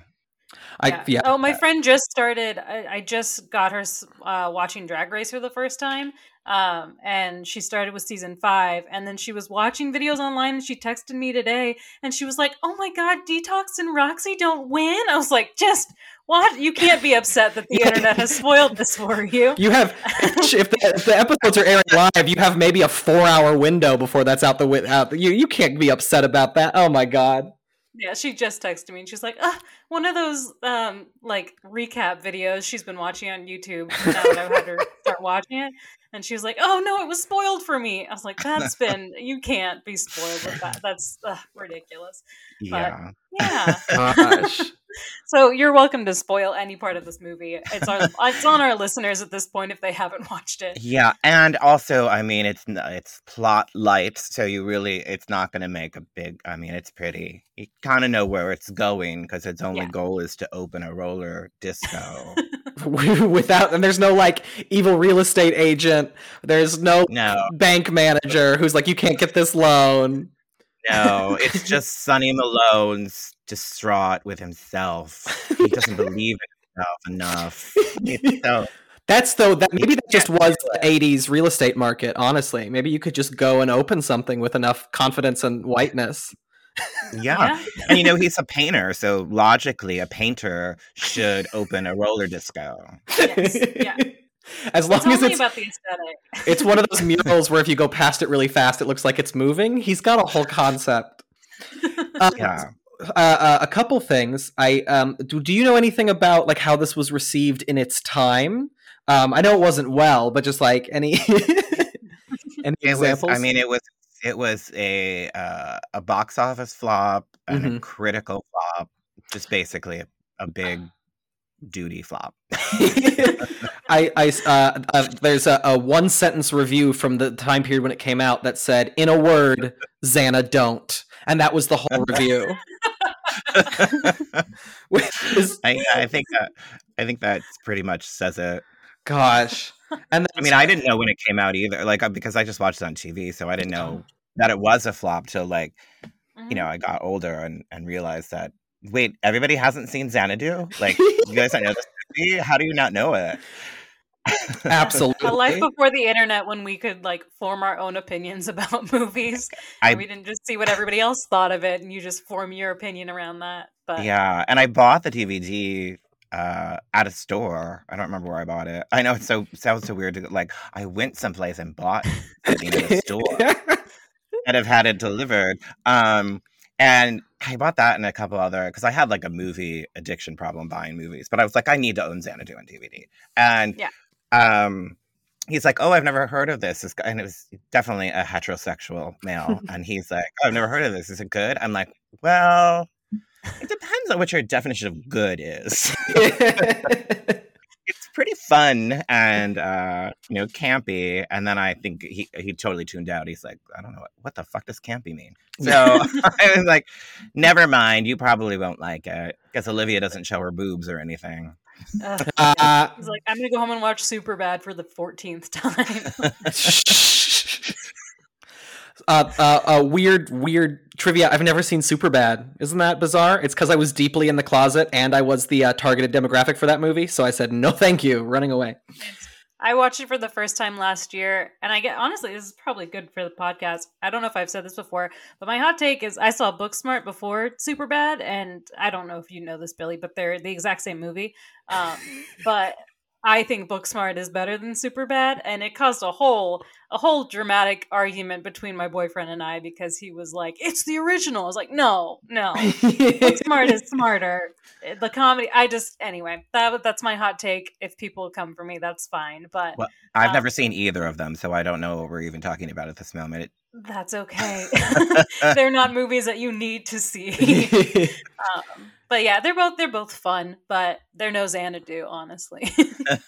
I, yeah. yeah. Oh, my friend just started. I, I just got her uh, watching Drag Race for the first time, um, and she started with season five, and then she was watching videos online, and she texted me today, and she was like, "Oh my god, Detox and Roxxxy don't win." I was like, "Just what? You can't be upset that [LAUGHS] the internet has spoiled this for you." You have, [LAUGHS] if the, if the episodes are airing live, you have maybe a four-hour window before that's out the out. You you can't be upset about that. Oh my god. Yeah, she just texted me and she's like, uh, one of those um like recap videos she's been watching on YouTube now that I've had her [LAUGHS] start watching it. And she was like, "Oh no, it was spoiled for me." I was like, "That's [LAUGHS] been you can't be spoiled with that. That's uh, ridiculous." Yeah, but, yeah. [LAUGHS] Gosh. So you're welcome to spoil any part of this movie. It's our [LAUGHS] it's on our listeners at this point if they haven't watched it. Yeah, and also, I mean, it's it's plot light, so you really it's not going to make a big. I mean, it's pretty. You kind of know where it's going because its only yeah. goal is to open a roller disco. [LAUGHS] [LAUGHS] without and there's no like evil real estate agent there's no, no bank manager who's like you can't get this loan no it's just sonny malone's distraught with himself [LAUGHS] he doesn't believe in himself enough [LAUGHS] so, that's though that maybe that just was the 80s real estate market honestly maybe you could just go and open something with enough confidence and whiteness yeah. and you know, he's a painter, so logically, a painter should open a roller disco. Yes. Yeah. As long it's as it's about the aesthetic. it's one of those murals where if you go past it really fast, it looks like it's moving. He's got a whole concept. [LAUGHS] Um, yeah. Uh, uh, a couple things. I um, do. Do you know anything about like how this was received in its time? Um, I know it wasn't well, but just like any [LAUGHS] any examples. Was, I mean, it was it was a uh, a box office flop and mm-hmm. a critical flop. Just basically a, a big duty flop. [LAUGHS] I, I uh, uh, there's a, a, one sentence review from the time period when it came out that said, "In a word, Xana don't," and that was the whole review. [LAUGHS] I, I, think that I think that pretty much says it. Gosh, and I mean, I didn't know when it came out either, like uh, because I just watched it on TV, so I didn't know that it was a flop till like mm-hmm. you know I got older and and realized that wait, everybody hasn't seen Xanadu. Like you guys don't know this movie? How do you not know it? Absolutely. A life before the internet when we could like form our own opinions [LAUGHS] about movies. I, we didn't just see what everybody else thought of it and you just form your opinion around that. But Yeah, and I bought the DVD uh at a store. I don't remember where I bought it. I know it so sounds so weird to like I went someplace and bought something at a store and have had it delivered. Um and I bought that and a couple other because I had like a movie addiction problem buying movies, but I was like, I need to own Xanadu on DVD. And yeah. Um he's like, Oh, I've never heard of this. And it was definitely a heterosexual male. [LAUGHS] and he's like, oh, I've never heard of this. Is it good? I'm like, Well, it depends on what your definition of good is. [LAUGHS] it's pretty fun and uh, you know campy. And then I think he he totally tuned out. He's like, I don't know what, what the fuck does campy mean. So [LAUGHS] I was like, never mind. You probably won't like it because Olivia doesn't show her boobs or anything. Uh, uh, he's like, I'm gonna go home and watch Super Bad for the 14th time. [LAUGHS] uh, uh, uh, weird, weird trivia. I've never seen Super Bad. Isn't that bizarre? It's because I was deeply in the closet and I was the uh, targeted demographic for that movie. So I said, no, thank you, running away. I watched it for the first time last year, and I get honestly, this is probably good for the podcast. I don't know if I've said this before, but my hot take is I saw Booksmart before Super Bad, and I don't know if you know this, Billy, but they're the exact same movie. Um, [LAUGHS] but I think Booksmart is better than Superbad, and it caused a whole a whole dramatic argument between my boyfriend and I because he was like, "It's the original." I was like, "No, no, Booksmart is smarter." [LAUGHS] The comedy, I just anyway that that's my hot take. If people come for me, that's fine. But well, I've um, never seen either of them, so I don't know what we're even talking about at this moment. It, that's okay. [LAUGHS] [LAUGHS] They're not movies that you need to see. um, but yeah, they're both they're both fun, but they're no Xanadu, honestly.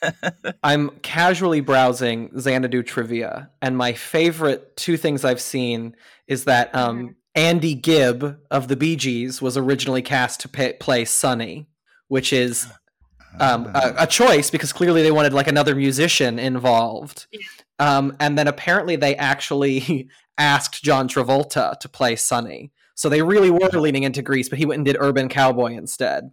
[LAUGHS] I'm casually browsing Xanadu trivia, and my favorite two things I've seen is that um, mm-hmm. Andy Gibb of the Bee Gees was originally cast to pay, play Sonny, which is [GASPS] um, a, a, choice because clearly they wanted like another musician involved. Yeah. Um, and then apparently they actually [LAUGHS] asked John Travolta to play Sonny. So they really were leaning into Grease, but he went and did Urban Cowboy instead.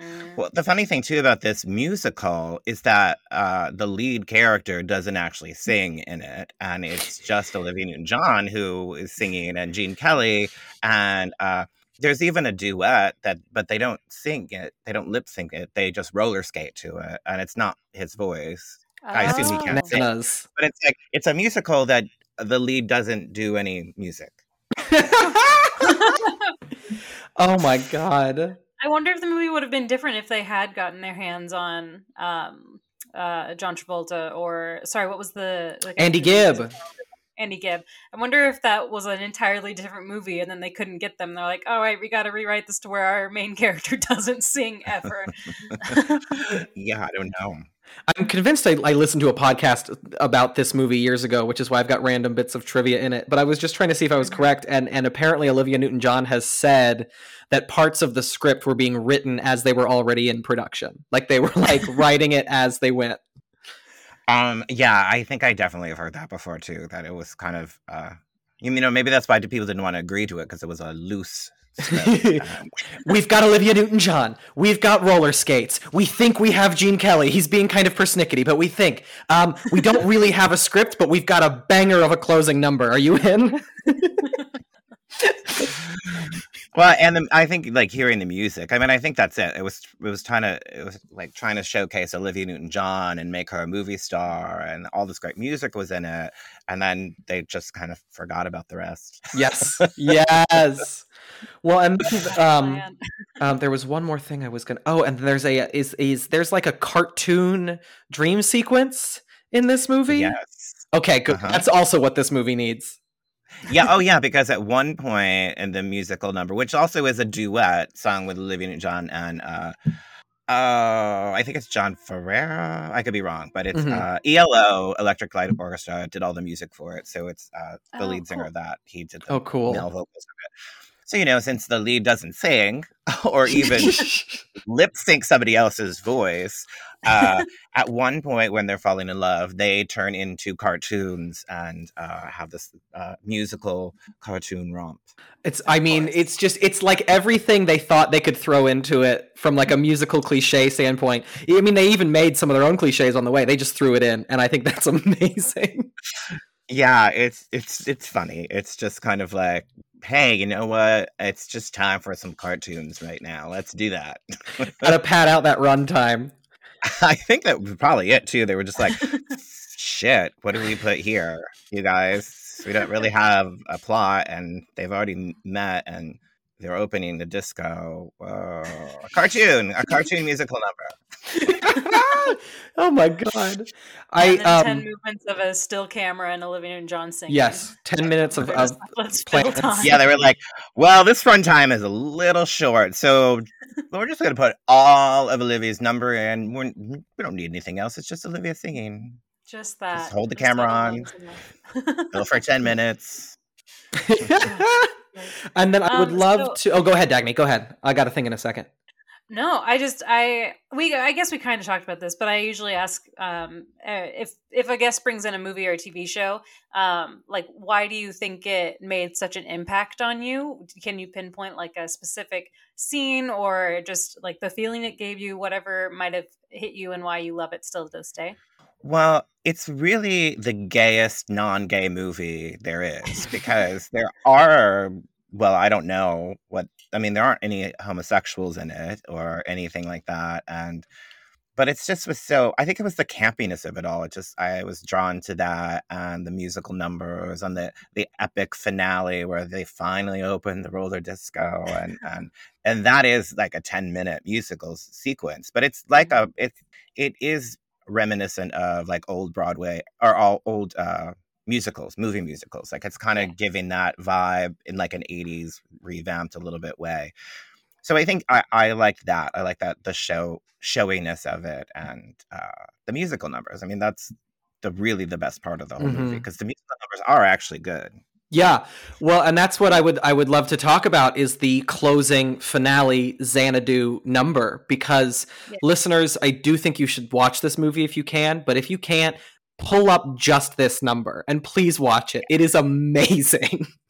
Mm. Well, the funny thing too about this musical is that uh, the lead character doesn't actually sing in it, and it's just Olivia Newton-John who is singing, and Gene Kelly, and uh, there's even a duet that, but they don't sing it, they don't lip sync it, they just roller skate to it, and it's not his voice. Oh. I assume he can't sing, but it's like it's a musical that the lead doesn't do any music. [LAUGHS] oh my god. I wonder if the movie would have been different if they had gotten their hands on um, uh, John Travolta or sorry, what was the like, Andy Gibb? Andy Gibb. I wonder if that was an entirely different movie and then they couldn't get them. They're like, "All right, we got to rewrite this to where our main [LAUGHS] character doesn't sing ever." [LAUGHS] yeah, I don't know. I'm convinced I, I, listened to a podcast about this movie years ago, which is why I've got random bits of trivia in it. But I was just trying to see if I was correct, and and apparently Olivia Newton-John has said that parts of the script were being written as they were already in production, like they were like [LAUGHS] writing it as they went. Um. Yeah, I think I definitely have heard that before too. That it was kind of, uh, you know, maybe that's why people didn't want to agree to it because it was a loose We've got Olivia Newton John. We've got roller skates. We think we have Gene Kelly. He's being kind of persnickety, but we think. Um, we don't really have a script, but we've got a banger of a closing number. Are you in? well, and the, I think like hearing the music. I mean, I think that's it. It was it was trying to it was like trying to showcase Olivia Newton John and make her a movie star, and all this great music was in it. And then they just kind of forgot about the rest. Yes, [LAUGHS] yes. Well, and [LAUGHS] um, [LAUGHS] um, there was one more thing I was gonna. Oh, and there's a is is there's like a cartoon dream sequence in this movie. Yes. Okay, good. Uh-huh. That's also what this movie needs. yeah. Oh, yeah. [LAUGHS] Because at one point in the musical number, which also is a duet song with Olivia Newton-John and uh, uh, I think it's John Ferreira. I could be wrong, but it's mm-hmm. uh, ELO Electric Light Orchestra did all the music for it. So it's uh, the oh, lead singer cool. of that he did. The oh, cool. Male vocals of it. So, you know, since the lead doesn't sing [LAUGHS] or even [LAUGHS] lip sync somebody else's voice, uh, at one point when they're falling in love, they turn into cartoons and uh, have this uh, musical cartoon romp. It's, I mean, it's just, it's like everything they thought they could throw into it from like a musical cliche standpoint. I mean, they even made some of their own cliches on the way. They just threw it in. And I think [LAUGHS] that's amazing. Yeah, it's it's it's funny. It's just kind of like hey, you know what? It's just time for some cartoons right now. Let's do that. [LAUGHS] Gotta pad out that runtime. I think that was probably it too. They were just like, [LAUGHS] shit, what do we put here, you guys? We don't really have a plot, and they've already met, and they're opening the disco. Whoa. A cartoon, a cartoon [LAUGHS] musical number. [LAUGHS] oh my god! I um, ten movements of a still camera and Olivia Newton John singing. Yes, ten minutes of, [LAUGHS] of Yeah, they were like, "Well, this runtime is a little short, so we're just going to put all of Olivia's number in. We're, we don't need anything else. It's just Olivia singing. Just that. Just hold the just camera on. Go for ten minutes." And then I would um, love so, to. Oh, go ahead, Dagny. Go ahead. I got a thing in a second. No, I just I we I guess we kind of talked about this, but I usually ask um, uh, if if a guest brings in a movie or a TV show, um, like why do you think it made such an impact on you? Can you pinpoint like a specific scene or just like the feeling it gave you, whatever might have hit you, and why you love it still to this day? Well, it's really the gayest non-gay movie there is because there are well, I don't know what I mean. There aren't any homosexuals in it or anything like that, and but it's just was so. I think it was the campiness of it all. It just I was drawn to that and the musical numbers and the the epic finale where they finally open the roller disco and [LAUGHS] and and that is like a ten minute musical sequence. But it's like a it it is reminiscent of like old Broadway or all old. uh musicals, movie musicals. Like it's kind of yeah. giving that vibe in like an 80s revamped a little bit way. So I think I, I like that. I like that the show showiness of it and uh, the musical numbers. I mean, that's the really the best part of the whole mm-hmm. movie because the musical numbers are actually good. Yeah. Well, and that's what I would I would love to talk about is the closing finale Xanadu number because listeners, I do think you should watch this movie if you can, but if you can't, pull up just this number and please watch it. It is amazing. [LAUGHS]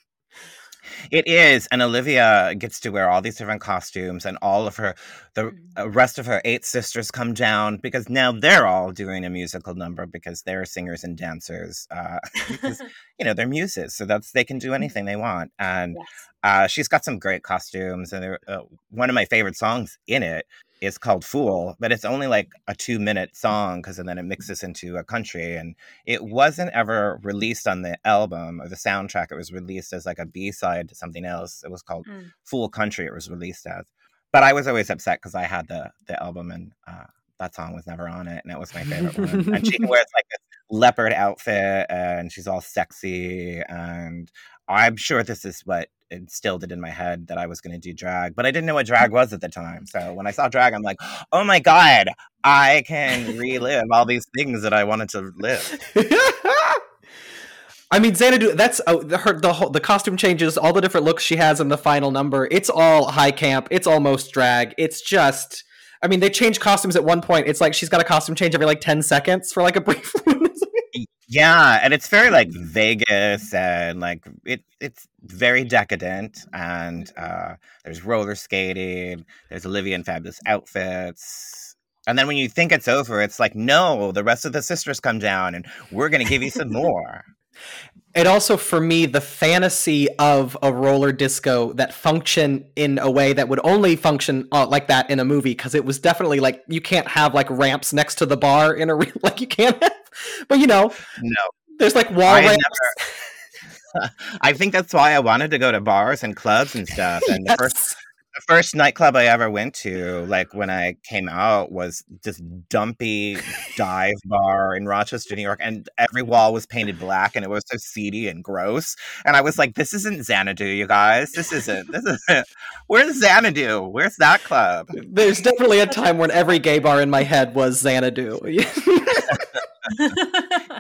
It is, and Olivia gets to wear all these different costumes, and all of her, the Mm. uh, rest of her eight sisters come down because now they're all doing a musical number because they're singers and dancers. Uh, [LAUGHS] because [LAUGHS] you know they're muses, so that's they can do anything they want. And Yes. uh, she's got some great costumes, and they're- uh, one of my favorite songs in it is called "Fool," but it's only like a two-minute song because then it mixes into a country, and it wasn't ever released on the album or the soundtrack. It was released as like a B side to something else. It was called Mm. "Fool Country." It was released as, but I was always upset because I had the the album and. Uh, that song was never on it, and it was my favorite one. And she [LAUGHS] wears like this leopard outfit, and she's all sexy. And I'm sure this is what instilled it in my head that I was going to do drag, but I didn't know what drag was at the time. So when I saw drag, I'm like, oh my god, I can relive all these things that I wanted to live. [LAUGHS] I mean, Xanadu. That's oh, the, her the whole, the costume changes, all the different looks she has in the final number. It's all high camp. It's almost drag. It's just. I mean, they change costumes at one point. It's like she's got a costume change every like ten seconds for like a brief. [LAUGHS] Yeah, and it's very like Vegas and like it it's very decadent and uh there's roller skating, there's Olivia in fabulous outfits. And then when you think it's over, it's like, no, the rest of the sisters come down and we're gonna give you some [LAUGHS] more. it also for me the fantasy of a roller disco that function in a way that would only function uh, like that in a movie because it was definitely like you can't have like ramps next to the bar in a real [LAUGHS] like you can't have, [LAUGHS] but you know No. there's like wall I ramps never [LAUGHS] I think that's why I wanted to go to bars and clubs and stuff. And the first the first nightclub I ever went to, like when I came out, was this dumpy dive bar in Rochester, New York, and every wall was painted black, and it was so seedy and gross. And I was like, "This isn't Xanadu, you guys. This isn't. This isn't. [LAUGHS] Where's Xanadu? Where's that club?" there's definitely a time when every gay bar in my head was xanadu [LAUGHS]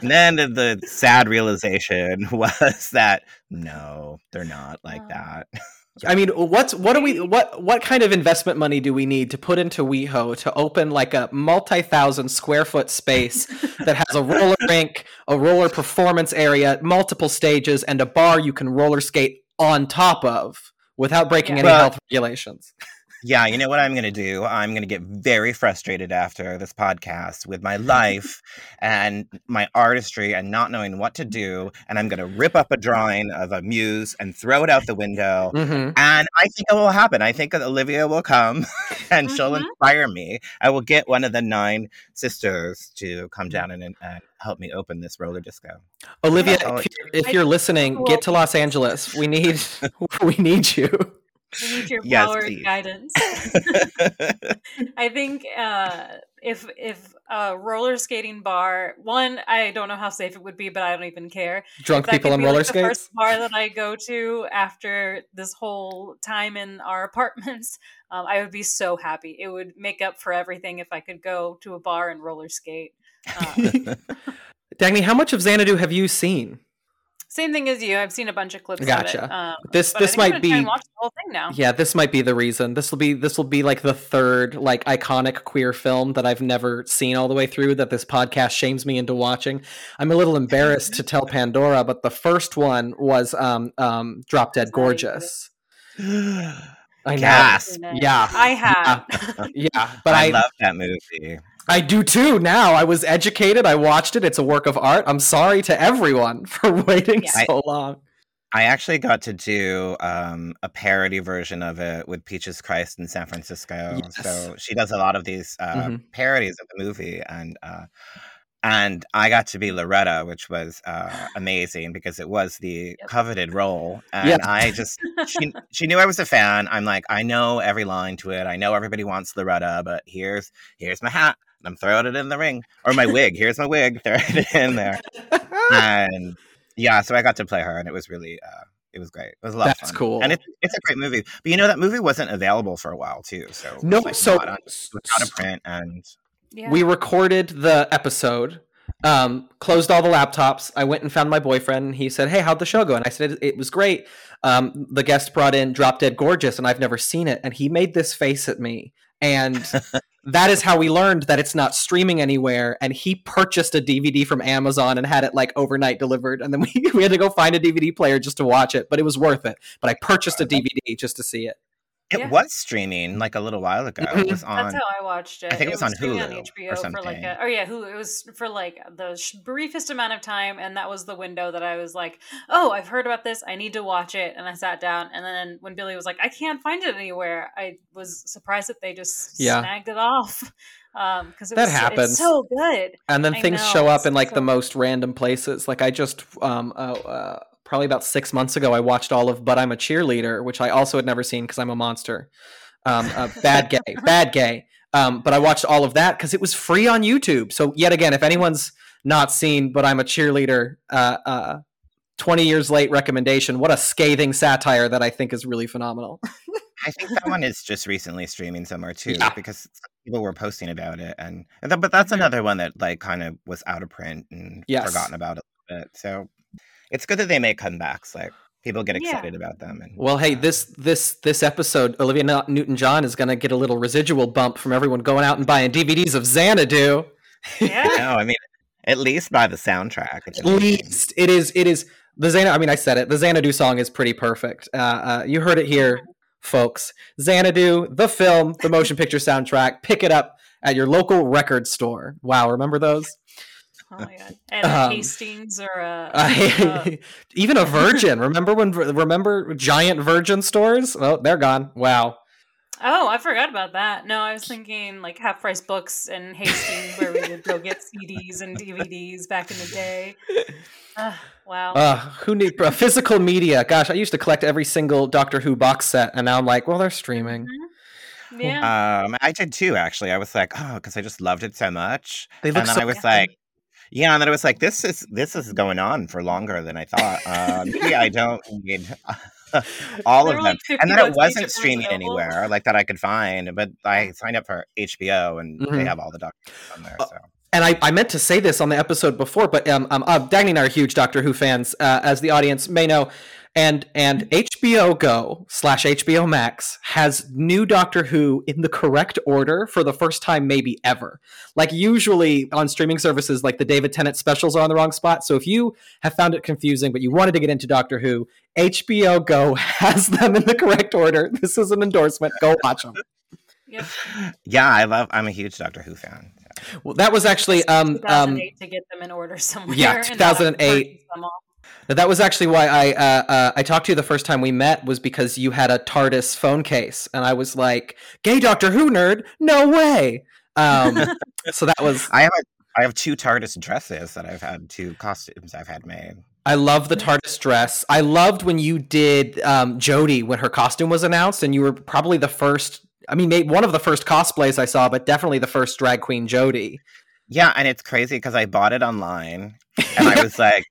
And then the, the sad realization [LAUGHS] was that no, they're not like that. I mean, what's what do we what what kind of investment money do we need to put into WeHo to open like a multi-thousand square foot space [LAUGHS] that has a roller rink, a roller performance area, multiple stages, and a bar you can roller skate on top of without breaking Yeah. any Well- health regulations? [LAUGHS] Yeah, you know what I'm going to do? I'm going to get very frustrated after this podcast with my [LAUGHS] life and my artistry and not knowing what to do. And I'm going to rip up a drawing of a muse and throw it out the window. hmm And I think it will happen. I think that Olivia will come [LAUGHS] and she'll Mhm. inspire me. I will get one of the nine sisters to come down and, and help me open this roller disco. Olivia, if you're, if you're listening, get to Los Angeles. We need [LAUGHS] we need you. We need your Yes, power please. and guidance. [LAUGHS] [LAUGHS] I think uh, if if a roller skating bar, one, I don't know how safe it would be, but I don't even care. Drunk people on be, roller like, the skates. first bar that I go to after this whole time in our [LAUGHS] apartments. Um, I would be so happy. It would make up for everything if I could go to a bar and roller skate. Uh, Dagny, how much of Xanadu have you seen? Same thing as you. I've seen a bunch of clips of Gotcha. it. Um, This this might gonna try and be watch the whole thing now. yeah, this might be the reason. This will be this will be like the third like iconic queer film that I've never seen all the way through that this podcast shames me into watching. I'm a little [LAUGHS] embarrassed to tell Pandora, but the first one was um um Drop Dead It's not even Gorgeous. [GASPS] I know. Gasp. Yeah. I have. [LAUGHS] Yeah, [LAUGHS] but I, I, love that movie. I do too now. I was educated. I watched it. It's a work of art. I'm sorry to everyone [LAUGHS] for waiting Yeah. so long. I actually got to do um, a parody version of it with Peaches Christ in San Francisco. Yes. So she does a lot of these uh, Mhm. parodies of the movie, and uh, and I got to be Loretta, which was uh, [SIGHS] amazing because it was the Yep. coveted role, and Yeah. I just she [LAUGHS] she knew I was a fan. I'm like, I know every line to it. I know everybody wants Loretta, but here's here's my hat. And I'm throwing it in the ring, or my wig. Here's my wig. [LAUGHS] Throw it in there and yeah, so I got to play her, and it was really, uh, it was great. It was a lot That's of fun. cool. and it's it's a great movie. But you know that movie wasn't available for a while too. So it No, like, so not on- out of print, and Yeah. we recorded the episode um closed all the laptops i went and found my boyfriend and he said hey how'd the show go and i said it, it was great um the guest brought in drop dead gorgeous and i've never seen it and he made this face at me and [LAUGHS] that is how we learned that it's not streaming anywhere. And he purchased a DVD from Amazon and had it like overnight delivered. And then we, [LAUGHS] we had to go find a DVD player just to watch it, but it was worth it. But I purchased a DVD just to see it. It yeah. was streaming like a little while ago. It was on. That's how I watched it. I think it, it was, was, on Hulu on HBO for like a, oh yeah, Hulu. It was for like the briefest amount of time, and that was the window that I was like, oh, I've heard about this. I need to watch it, and I sat down. And then when Billy was like, I can't find it anywhere, I was surprised that they just yeah. snagged it off. [LAUGHS] Um, because that was, happens so good, and then I things know, show up in like so the most random places. Like I just um uh, uh probably about six months ago, I watched all of But I'm a Cheerleader, which I also had never seen because I'm a monster. Um, uh, bad gay, [LAUGHS] bad gay. Um, but I watched all of that because it was free on YouTube. So yet again, if anyone's not seen But I'm a Cheerleader, uh, uh, 20 years late recommendation. What a scathing satire that I think is really phenomenal. I think that one is just recently streaming somewhere too, yeah. because people were posting about it, and, and but that's another one that like kind of was out of print and yes. forgotten about a little bit. So it's good that they make comebacks. Like people get excited yeah. about them. And, well, hey, this this this episode, Olivia Newton John is going to get a little residual bump from everyone going out and buying DVDs of Xanadu. Yeah, no, I mean, at least by the soundtrack. At least it is. It is the Xanadu. I mean, I said it. The Xanadu song is pretty perfect. Uh, uh, you heard it here, folks. Xanadu, the film, the motion picture soundtrack. Pick it up at your local record store. Wow, remember those? Oh my god! And um, Hastings or a, [LAUGHS] uh, [LAUGHS] even a Virgin. remember when? Remember giant Virgin stores? Oh, they're gone. Wow. Oh, I forgot about that. No, I was thinking like half price books and Hastings, where we would go get CDs and DVDs back in the day. [LAUGHS] Uh, wow. Uh, who need uh, physical media? Gosh, I used to collect every single Doctor Who box set, and now I'm like, well, they're streaming. Mm-hmm. Yeah. Um, I did too. Actually, I was like, oh, because I just loved it so much. They look and then so I was like, yeah, and then I was like, this is this is going on for longer than I thought. Uh, maybe I don't need [LAUGHS] [LAUGHS] all of them. Like and then it wasn't streaming anywhere like that I could find, but I signed up for HBO and mm-hmm. they have all the doctors on there. Uh, so. And I, I meant to say this on the episode before, but um, um uh, Dagny and I are huge Doctor Who fans, uh, as the audience may know and and HBO Go slash HBO Max has new Doctor Who in the correct order for the first time maybe ever. Like usually on streaming services, like the David Tennant specials are on the wrong spot. So if you have found it confusing but you wanted to get into Doctor Who, HBO Go [LAUGHS] has them in the correct order. This is an endorsement. Go watch them. Yep. Yeah, I love. I'm a huge Doctor Who fan. Well, that was actually um, 2008 um, to get them in order somewhere. Yeah, 2008. That was actually why I uh, uh, I talked to you the first time we met was because you had a TARDIS phone case, and I was like, "Gay Doctor Who nerd? No way!" Um, [LAUGHS] so that was. I have a, I have two TARDIS dresses that I've had, two costumes I've had made. I love the TARDIS dress. I loved when you did um, Jodie when her costume was announced, and you were probably the first. I mean, maybe one of the first cosplays I saw, but definitely the first drag queen Jodie. Yeah, and it's crazy because I bought it online, and I [LAUGHS] was like.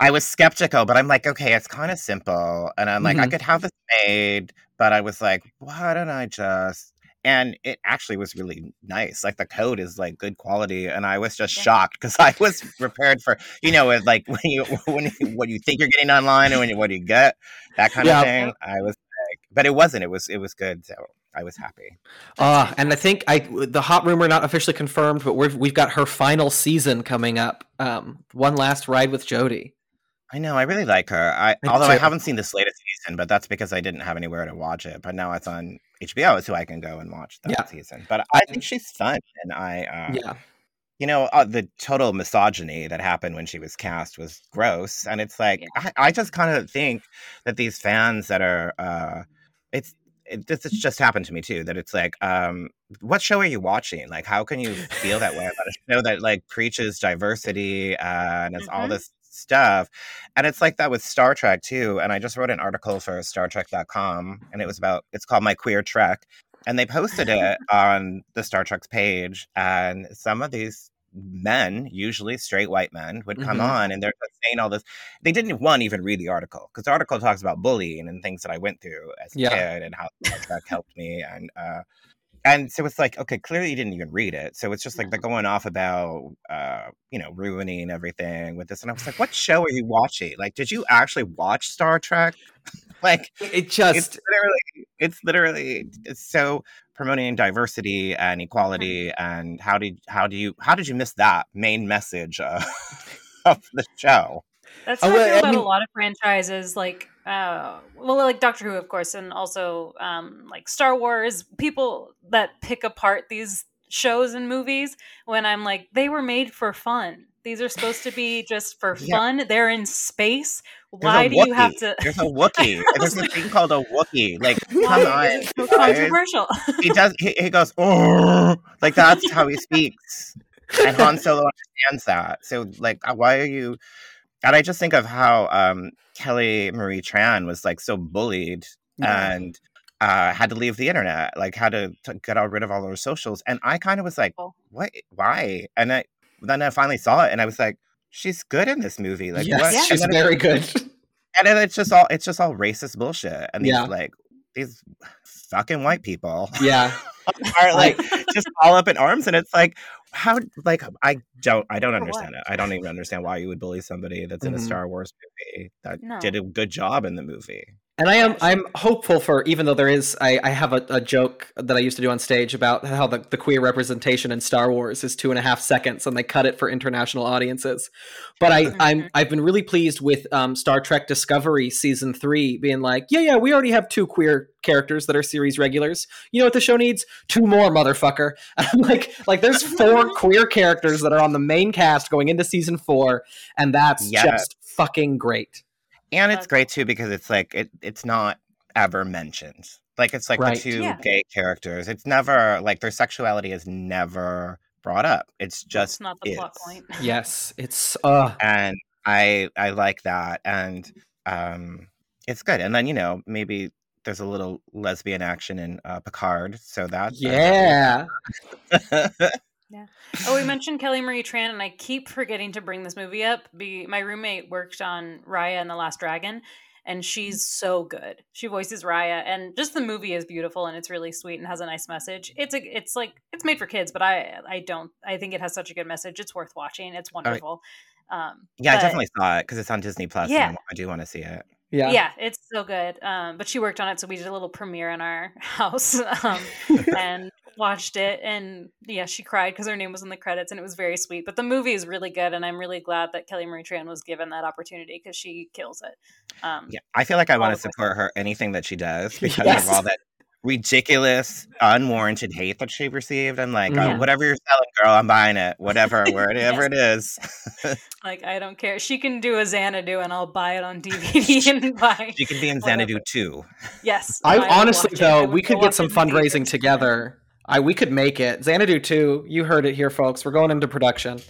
I was skeptical, but I'm like, okay, it's kind of simple. And I'm like, mm-hmm. I could have this made, but I was like, why don't I just and it actually was really nice. Like the code is like good quality, and I was just shocked because I was prepared for you know like [LAUGHS] when you when you, what you think you're getting online and when you, what do you get that kind yeah. of thing. I was like, but it wasn't. It was it was good. So I was happy. Uh, and I think I the hot rumor not officially confirmed, but we've we've got her final season coming up. Um, one last ride with Jodie. I know. I really like her. I, although I haven't seen this latest season, but that's because I didn't have anywhere to watch it. But now it's on HBO, so I can go and watch that yeah. season. But I think she's fun, and I, uh, yeah, you know, uh, the total misogyny that happened when she was cast was gross, and it's like yeah. I, I, just kind of think that these fans that are, uh, it's it, this just happened to me too. That it's like, um, what show are you watching? Like, how can you feel that way about a [LAUGHS] show that like preaches diversity uh, and it's mm-hmm. all this stuff. And it's like that with Star Trek too. And I just wrote an article for Star StarTrek.com and it was about, it's called My Queer Trek. And they posted [LAUGHS] it on the Star Trek's page. And some of these men, usually straight white men, would come mm-hmm. on and they're saying all this. They didn't one even read the article because the article talks about bullying and things that I went through as a yeah. kid and how Trek helped me. And uh, and so it's like okay clearly you didn't even read it so it's just like they're going off about uh you know ruining everything with this and i was like what [SIGHS] show are you watching like did you actually watch star trek [LAUGHS] like it just literally it's literally it's so promoting diversity and equality. Mm-hmm. And how did how do you how did you miss that main message uh, [LAUGHS] of the show? That's how I well, feel I about mean- a lot of franchises, like uh, well, like Doctor Who, of course, and also um, like Star Wars. People that pick apart these shows and movies when I'm like, they were made for fun. These are supposed to be just for [LAUGHS] Yeah. fun. They're in space. There's Why do you have to? There's a Wookiee. There's [LAUGHS] a thing called a Wookiee. Like, [LAUGHS] come on. so controversial? He does. He, he goes, oh, like that's how he speaks, and Han Solo understands that. So, like, uh, why are you? And I just think of how um, Kelly Marie Tran was like so bullied Yeah. and uh, had to leave the internet, like had to, to get all rid of all her socials. And I kind of was like, Oh. what? Why? And I then I finally saw it, and I was like, she's good in this movie. Like, yes, what? Yeah. she's very good. and then it's just all it's just all racist bullshit and these Yeah. like these fucking white people yeah, [LAUGHS] are like [LAUGHS] just all up in arms and it's like how like i don't i don't For what? understand it i don't even understand why you would bully somebody that's in a Mhm. star wars movie that No. did a good job in the movie and I am I'm hopeful for even though there is I, I have a, a joke that I used to do on stage about how the, the queer representation in Star Wars is two and a half seconds and they cut it for international audiences. But I I'm Mhm. I've been really pleased with um, Star Trek Discovery season three being like yeah yeah we already have two queer characters that are series regulars. You know what the show needs? Two more motherfucker. And [LAUGHS] I'm like like there's four [LAUGHS] queer characters that are on the main cast going into season four and that's Yeah. just fucking great. And it's great too because it's like it it's not ever mentioned like it's like Right. the two Yeah. gay characters it's never like their sexuality is never brought up it's That's just not the plot point. Yes, it's [LAUGHS] uh and I I like that, and um, it's good. And then you know maybe there's a little lesbian action in uh, Picard, so that yeah. [LAUGHS] [LAUGHS] Oh, we mentioned Kelly Marie Tran, and I keep forgetting to bring this movie up. Be my roommate worked on Raya and the Last Dragon, and she's so good. She voices Raya, and just the movie is beautiful and it's really sweet and has a nice message. It's a, it's like it's made for kids, but I, I don't. I think it has such a good message. It's worth watching. It's wonderful. Um, yeah, I definitely saw it because it's on Disney Plus. Yeah. and I do want to see it. Yeah. yeah. it's so good. Um, but she worked on it, so we did a little premiere in our [LAUGHS] house um, [LAUGHS] and watched it. And yeah, she cried because her name was in the credits, and it was very sweet. But the movie is really good, and I'm really glad that Kelly Marie Tran was given that opportunity because she kills it. Um, Yeah, I feel like I want to support her anything that she does [LAUGHS] because Yes. of all that ridiculous, unwarranted hate that she received. I'm like, Yeah. uh, whatever you're selling, girl, I'm buying it. Whatever, [LAUGHS] wherever it is. [LAUGHS] Like I don't care. She can do a Xanadu, and I'll buy it on DVD and buy. she can be in Whatever. Xanadu too. Yes, I would honestly watch it. I though, we could get some it in the fundraising theaters. together. I we could make it. Xanadu 2, you heard it here, folks. We're going into production.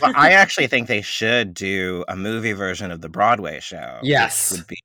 Well, I actually think they should do a movie version of the Broadway show. which Yes. would be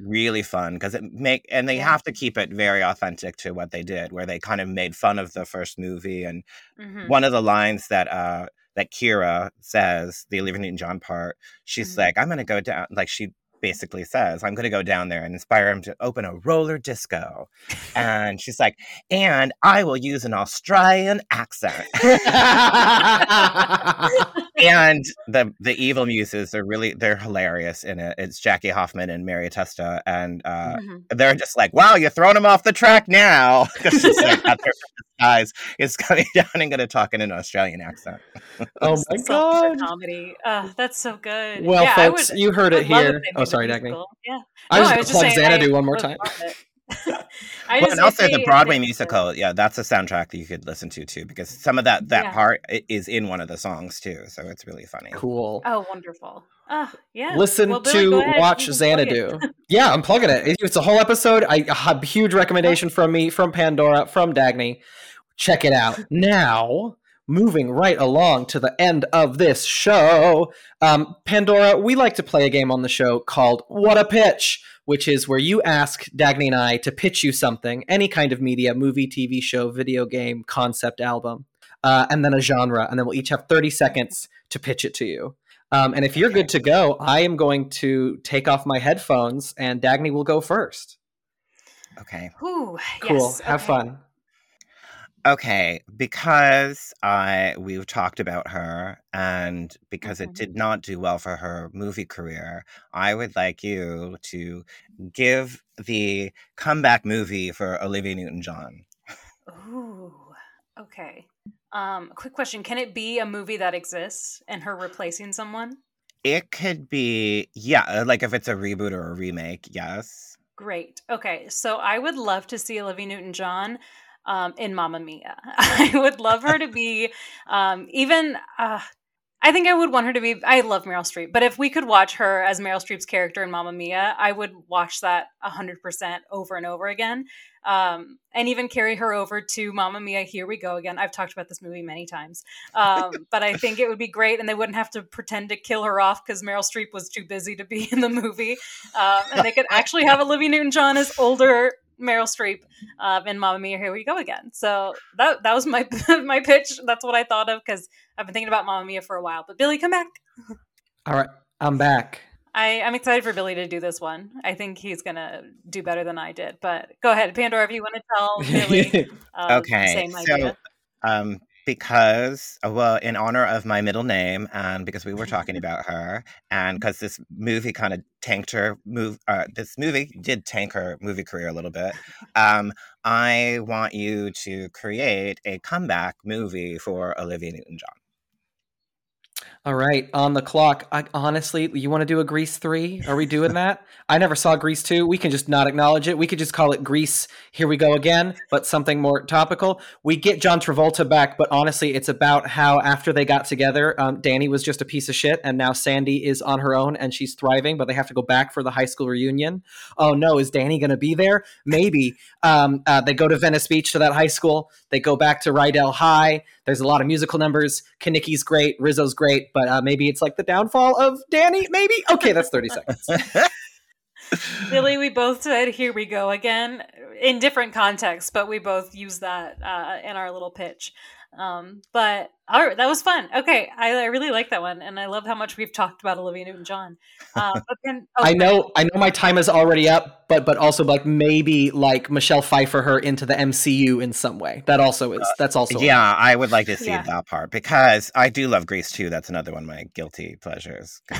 really fun because it make and they have to keep it very authentic to what they did, where they kind of made fun of the first movie. And Mhm. one of the lines that uh that Kira says, the Olivia Newton-John part, she's Mhm. like, "I'm gonna go down," like she basically says, "I'm gonna go down there and inspire him to open a roller disco," and she's like, "And I will use an Australian accent." [LAUGHS] [LAUGHS] and the the evil muses are really they're hilarious in it. It's Jackie Hoffman and Mary Testa, and uh, Mhm. they're just like, "Wow, you're throwing him off the track now," [LAUGHS] because she's like, [LAUGHS] "Out there for disguise is coming down and going to talk in an Australian accent." [LAUGHS] oh my So for god. comedy. Uh, that's so good. Well, yeah, folks, would- you heard it would here. Oh, sorry, Dagny. musical. Yeah. I No, was I was just plug saying, Xanadu I one more would time. Love it. I Well, just and also they- the Broadway they- musical, yeah, that's a soundtrack that you could listen to too, because some of that that Yeah. part is in one of the songs too, so it's really funny. Cool. Oh, wonderful. Ah, yeah. Listen Well, Billy, to go ahead. watch You can plug it. Xanadu. yeah, I'm plugging it. It's a whole episode. I I a huge recommendation from me, from Pandora, from Dagny. Check it out now. Moving right along to the end of this show, um, Pandora. We like to play a game on the show called "What a Pitch," which is where you ask Dagny and I to pitch you something, any kind of media, movie, TV show, video game, concept album, uh, and then a genre, and then we'll each have 30 seconds to pitch it to you. Um, and if you're good to go, I am going to take off my headphones and Dagny will go first. Okay. Ooh, Cool. yes, Have okay. fun. Okay, because I we've talked about her and because it Mhm. did not do well for her movie career, I would like you to give the comeback movie for Olivia Newton-John. Ooh. Okay. Um, quick question: Can it be a movie that exists and her replacing someone? It could be, yeah, uh, like if it's a reboot or a remake, yes. Great. Okay, so I would love to see Olivia Newton-John um, in Mamma Mia. [LAUGHS] I would love her to be um, even. Uh, I think I would want her to be. I love Meryl Streep, but if we could watch her as Meryl Streep's character in Mamma Mia, I would watch that hundred percent over and over again, um, and even carry her over to Mamma Mia. Here we go again. I've talked about this movie many times, um, [LAUGHS] but I think it would be great, and they wouldn't have to pretend to kill her off because Meryl Streep was too busy to be in the movie, um, and they could [LAUGHS] actually have Olivia Newton-John as older Meryl Streep um, in Mamma Mia. Here we go again. So that that was my [LAUGHS] my pitch. That's what I thought of because I've been thinking about Mamma Mia for a while. But Billy, come back. All right, I'm back. I, I'm excited for Billy to do this one. I think he's gonna do better than I did. But go ahead, Pandora, if you want to tell [LAUGHS] Billy. The Okay, same so idea. um, because uh, well, in honor of my middle name, and because we were talking [LAUGHS] about her, and because this movie kind of tanked her move, uh, this movie did tank her movie career a little bit. Um, I want you to create a comeback movie for Olivia Newton-John. All right, on the clock. I, honestly, you want to do a Grease 3? Are we doing that? I never saw Grease 2. We can just not acknowledge it. We could just call it Grease, here we go again, but something more topical. We get John Travolta back, but honestly, it's about how after they got together, um, Danny was just a piece of shit, and now Sandy is on her own and she's thriving, but they have to go back for the high school reunion. Oh no, is Danny going to be there? Maybe. Um, uh, they go to Venice Beach to that high school. They go back to Rydell High. There's a lot of musical numbers. Kenickie's great. Rizzo's great, but uh, maybe it's like the downfall of Danny. Maybe. Okay, that's 30 seconds. [LAUGHS] Billy, we both said "Here we go again" in different contexts, but we both used that uh, in our little pitch. Um, but all right, that was fun. Okay, I, I really like that one, and I love how much we've talked about Olivia Newton-John. Uh, [LAUGHS] but then, oh, I know, I know, my time is already up, but but also like maybe like Michelle Pfeiffer her into the MCU in some way. That also is. That's also yeah, I would like to see Yeah. that part because I do love Grease too. That's another one of my guilty pleasures. [LAUGHS]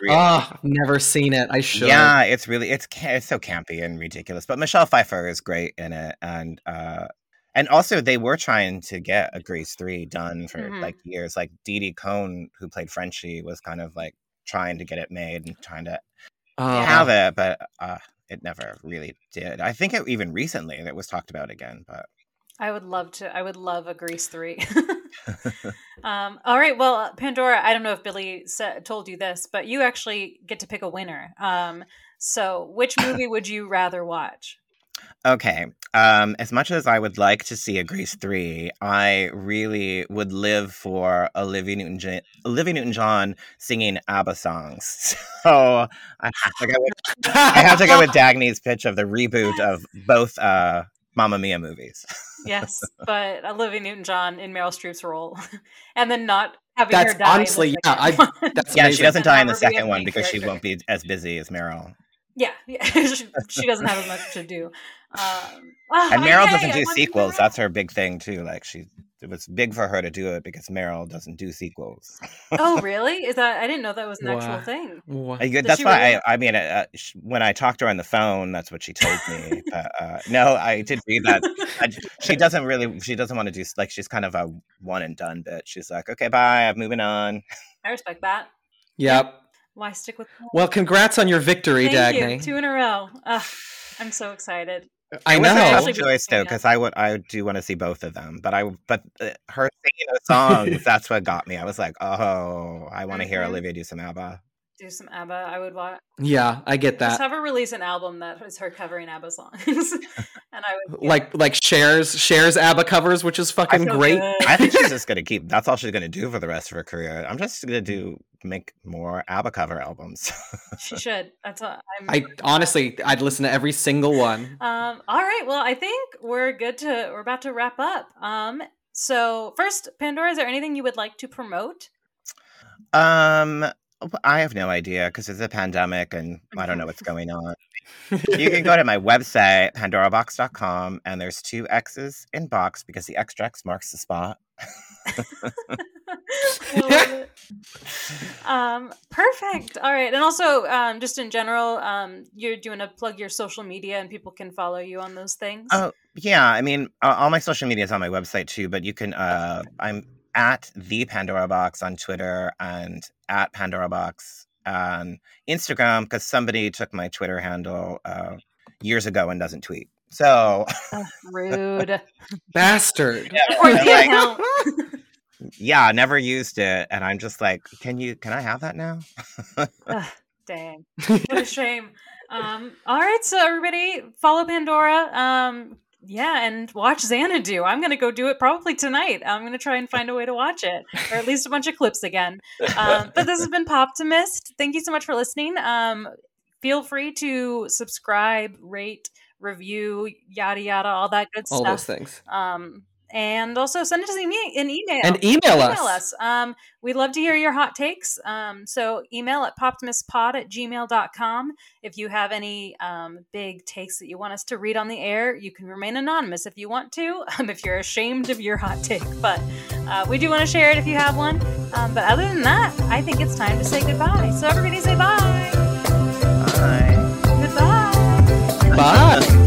Really. Ah, never seen it. I should. Yeah, it's really it's it's so campy and ridiculous. But Michelle Pfeiffer is great in it, and uh, and also they were trying to get a Grease three done for Mhm. like years. Like Didi Conn, who played Frenchie, was kind of like trying to get it made and trying to Ah. have it, but uh, it never really did. I think it, even recently it was talked about again, but I would love to. I would love a Grease three. [LAUGHS] [LAUGHS] um, all right. Well, Pandora. I don't know if Billy sa- told you this, but you actually get to pick a winner. Um, so, which movie would you rather watch? Okay. Um, as much as I would like to see a Grease 3, I really would live for Olivia Newton Olivia Newton-John singing ABBA songs. [LAUGHS] So I have to go with, I have to go with Dagny's pitch of the reboot of both uh, Mamma Mia movies. Yes, [LAUGHS] but Olivia Newton-John in Meryl Streep's role, [LAUGHS] and then not having That's her die. in the honestly, yeah, I- That's yeah, amazing. she doesn't die in the Never be a second one main because she won't be as busy as Meryl. Yeah, yeah. [LAUGHS] she, she doesn't have as much to do. Um, oh, And Meryl yay, doesn't do sequels. Meryl. That's her big thing too. Like she it was big for her to do it because Meryl doesn't do sequels. Oh, [LAUGHS] really? Is that? I didn't know that was an actual thing. Wha- I- that's why really? I, I mean, uh, sh- when I talked to her on the phone, that's what she told me. [LAUGHS] but, uh, no, I did read that. I, she doesn't really, she doesn't want to do, like, she's kind of a one and done bit. She's like, okay, bye, I'm moving on. I respect that. Yep. Why stick with? that? Well, congrats on your victory, Thank Dagny. you. Two in a row. Ugh, I'm so excited. I It was a know. tough Actually, choice though, because I would, I do want to see both of them. But I, but uh, her singing those songs, [LAUGHS] that's what got me. I was like, oh, I want to hear Mhm. Olivia do some ABBA. Do some ABBA. I would watch. Yeah, I get that. Just that. have her release an album that is her covering ABBA songs, [LAUGHS] and I would [LAUGHS] yeah. Like like shares shares ABBA covers, which is fucking So great. good. I think she's [LAUGHS] just gonna keep. That's all she's gonna do for the rest of her career. I'm just gonna do make more ABBA cover albums. she should. That's a, I'm, I honestly, I'd listen to every single one. Um, all right. Well, I think we're good to. We're about to wrap up. Um, so first, Pandora, is there anything you would like to promote? Um, I have no idea because it's a pandemic and I don't know what's [LAUGHS] going on. you can go to my website, pandoraboxx.com, and there's two X's in box because the extra X marks the spot. [LAUGHS] um, perfect. All right, and also um, just in general, um, you're doing a plug your social media, and people can follow you on those things. Oh yeah, I mean, all my social media is on my website too. But you can, uh, I'm at the Pandora Boxx on Twitter and at Pandora Boxx on Instagram because somebody took my Twitter handle uh, years ago and doesn't tweet. So oh, [LAUGHS] rude bastard. Yeah, [LAUGHS] yeah, never used it, and I'm just like, can you? Can I have that now? [LAUGHS] Ugh, dang, what a shame. Um, all right, so everybody follow Pandora. Um, yeah, and watch Xanadu. I'm gonna go do it probably tonight. I'm gonna try and find a way to watch it, or at least a bunch of clips again. Um, but this has been Poptimist. Thank you so much for listening. Um, feel free to subscribe, rate, review, yada yada, all that good all stuff. All those things. Um, and also send us an email. And email, email us. us. Um, we'd love to hear your hot takes. Um, so email at poptimistpod at gmail.com. If you have any um, big takes that you want us to read on the air, you can remain anonymous if you want to, [LAUGHS] um, if you're ashamed of your hot take. But uh, we do want to share it if you have one. Um, but other than that, I think it's time to say goodbye. So everybody say bye. Bye. Goodbye. Bye.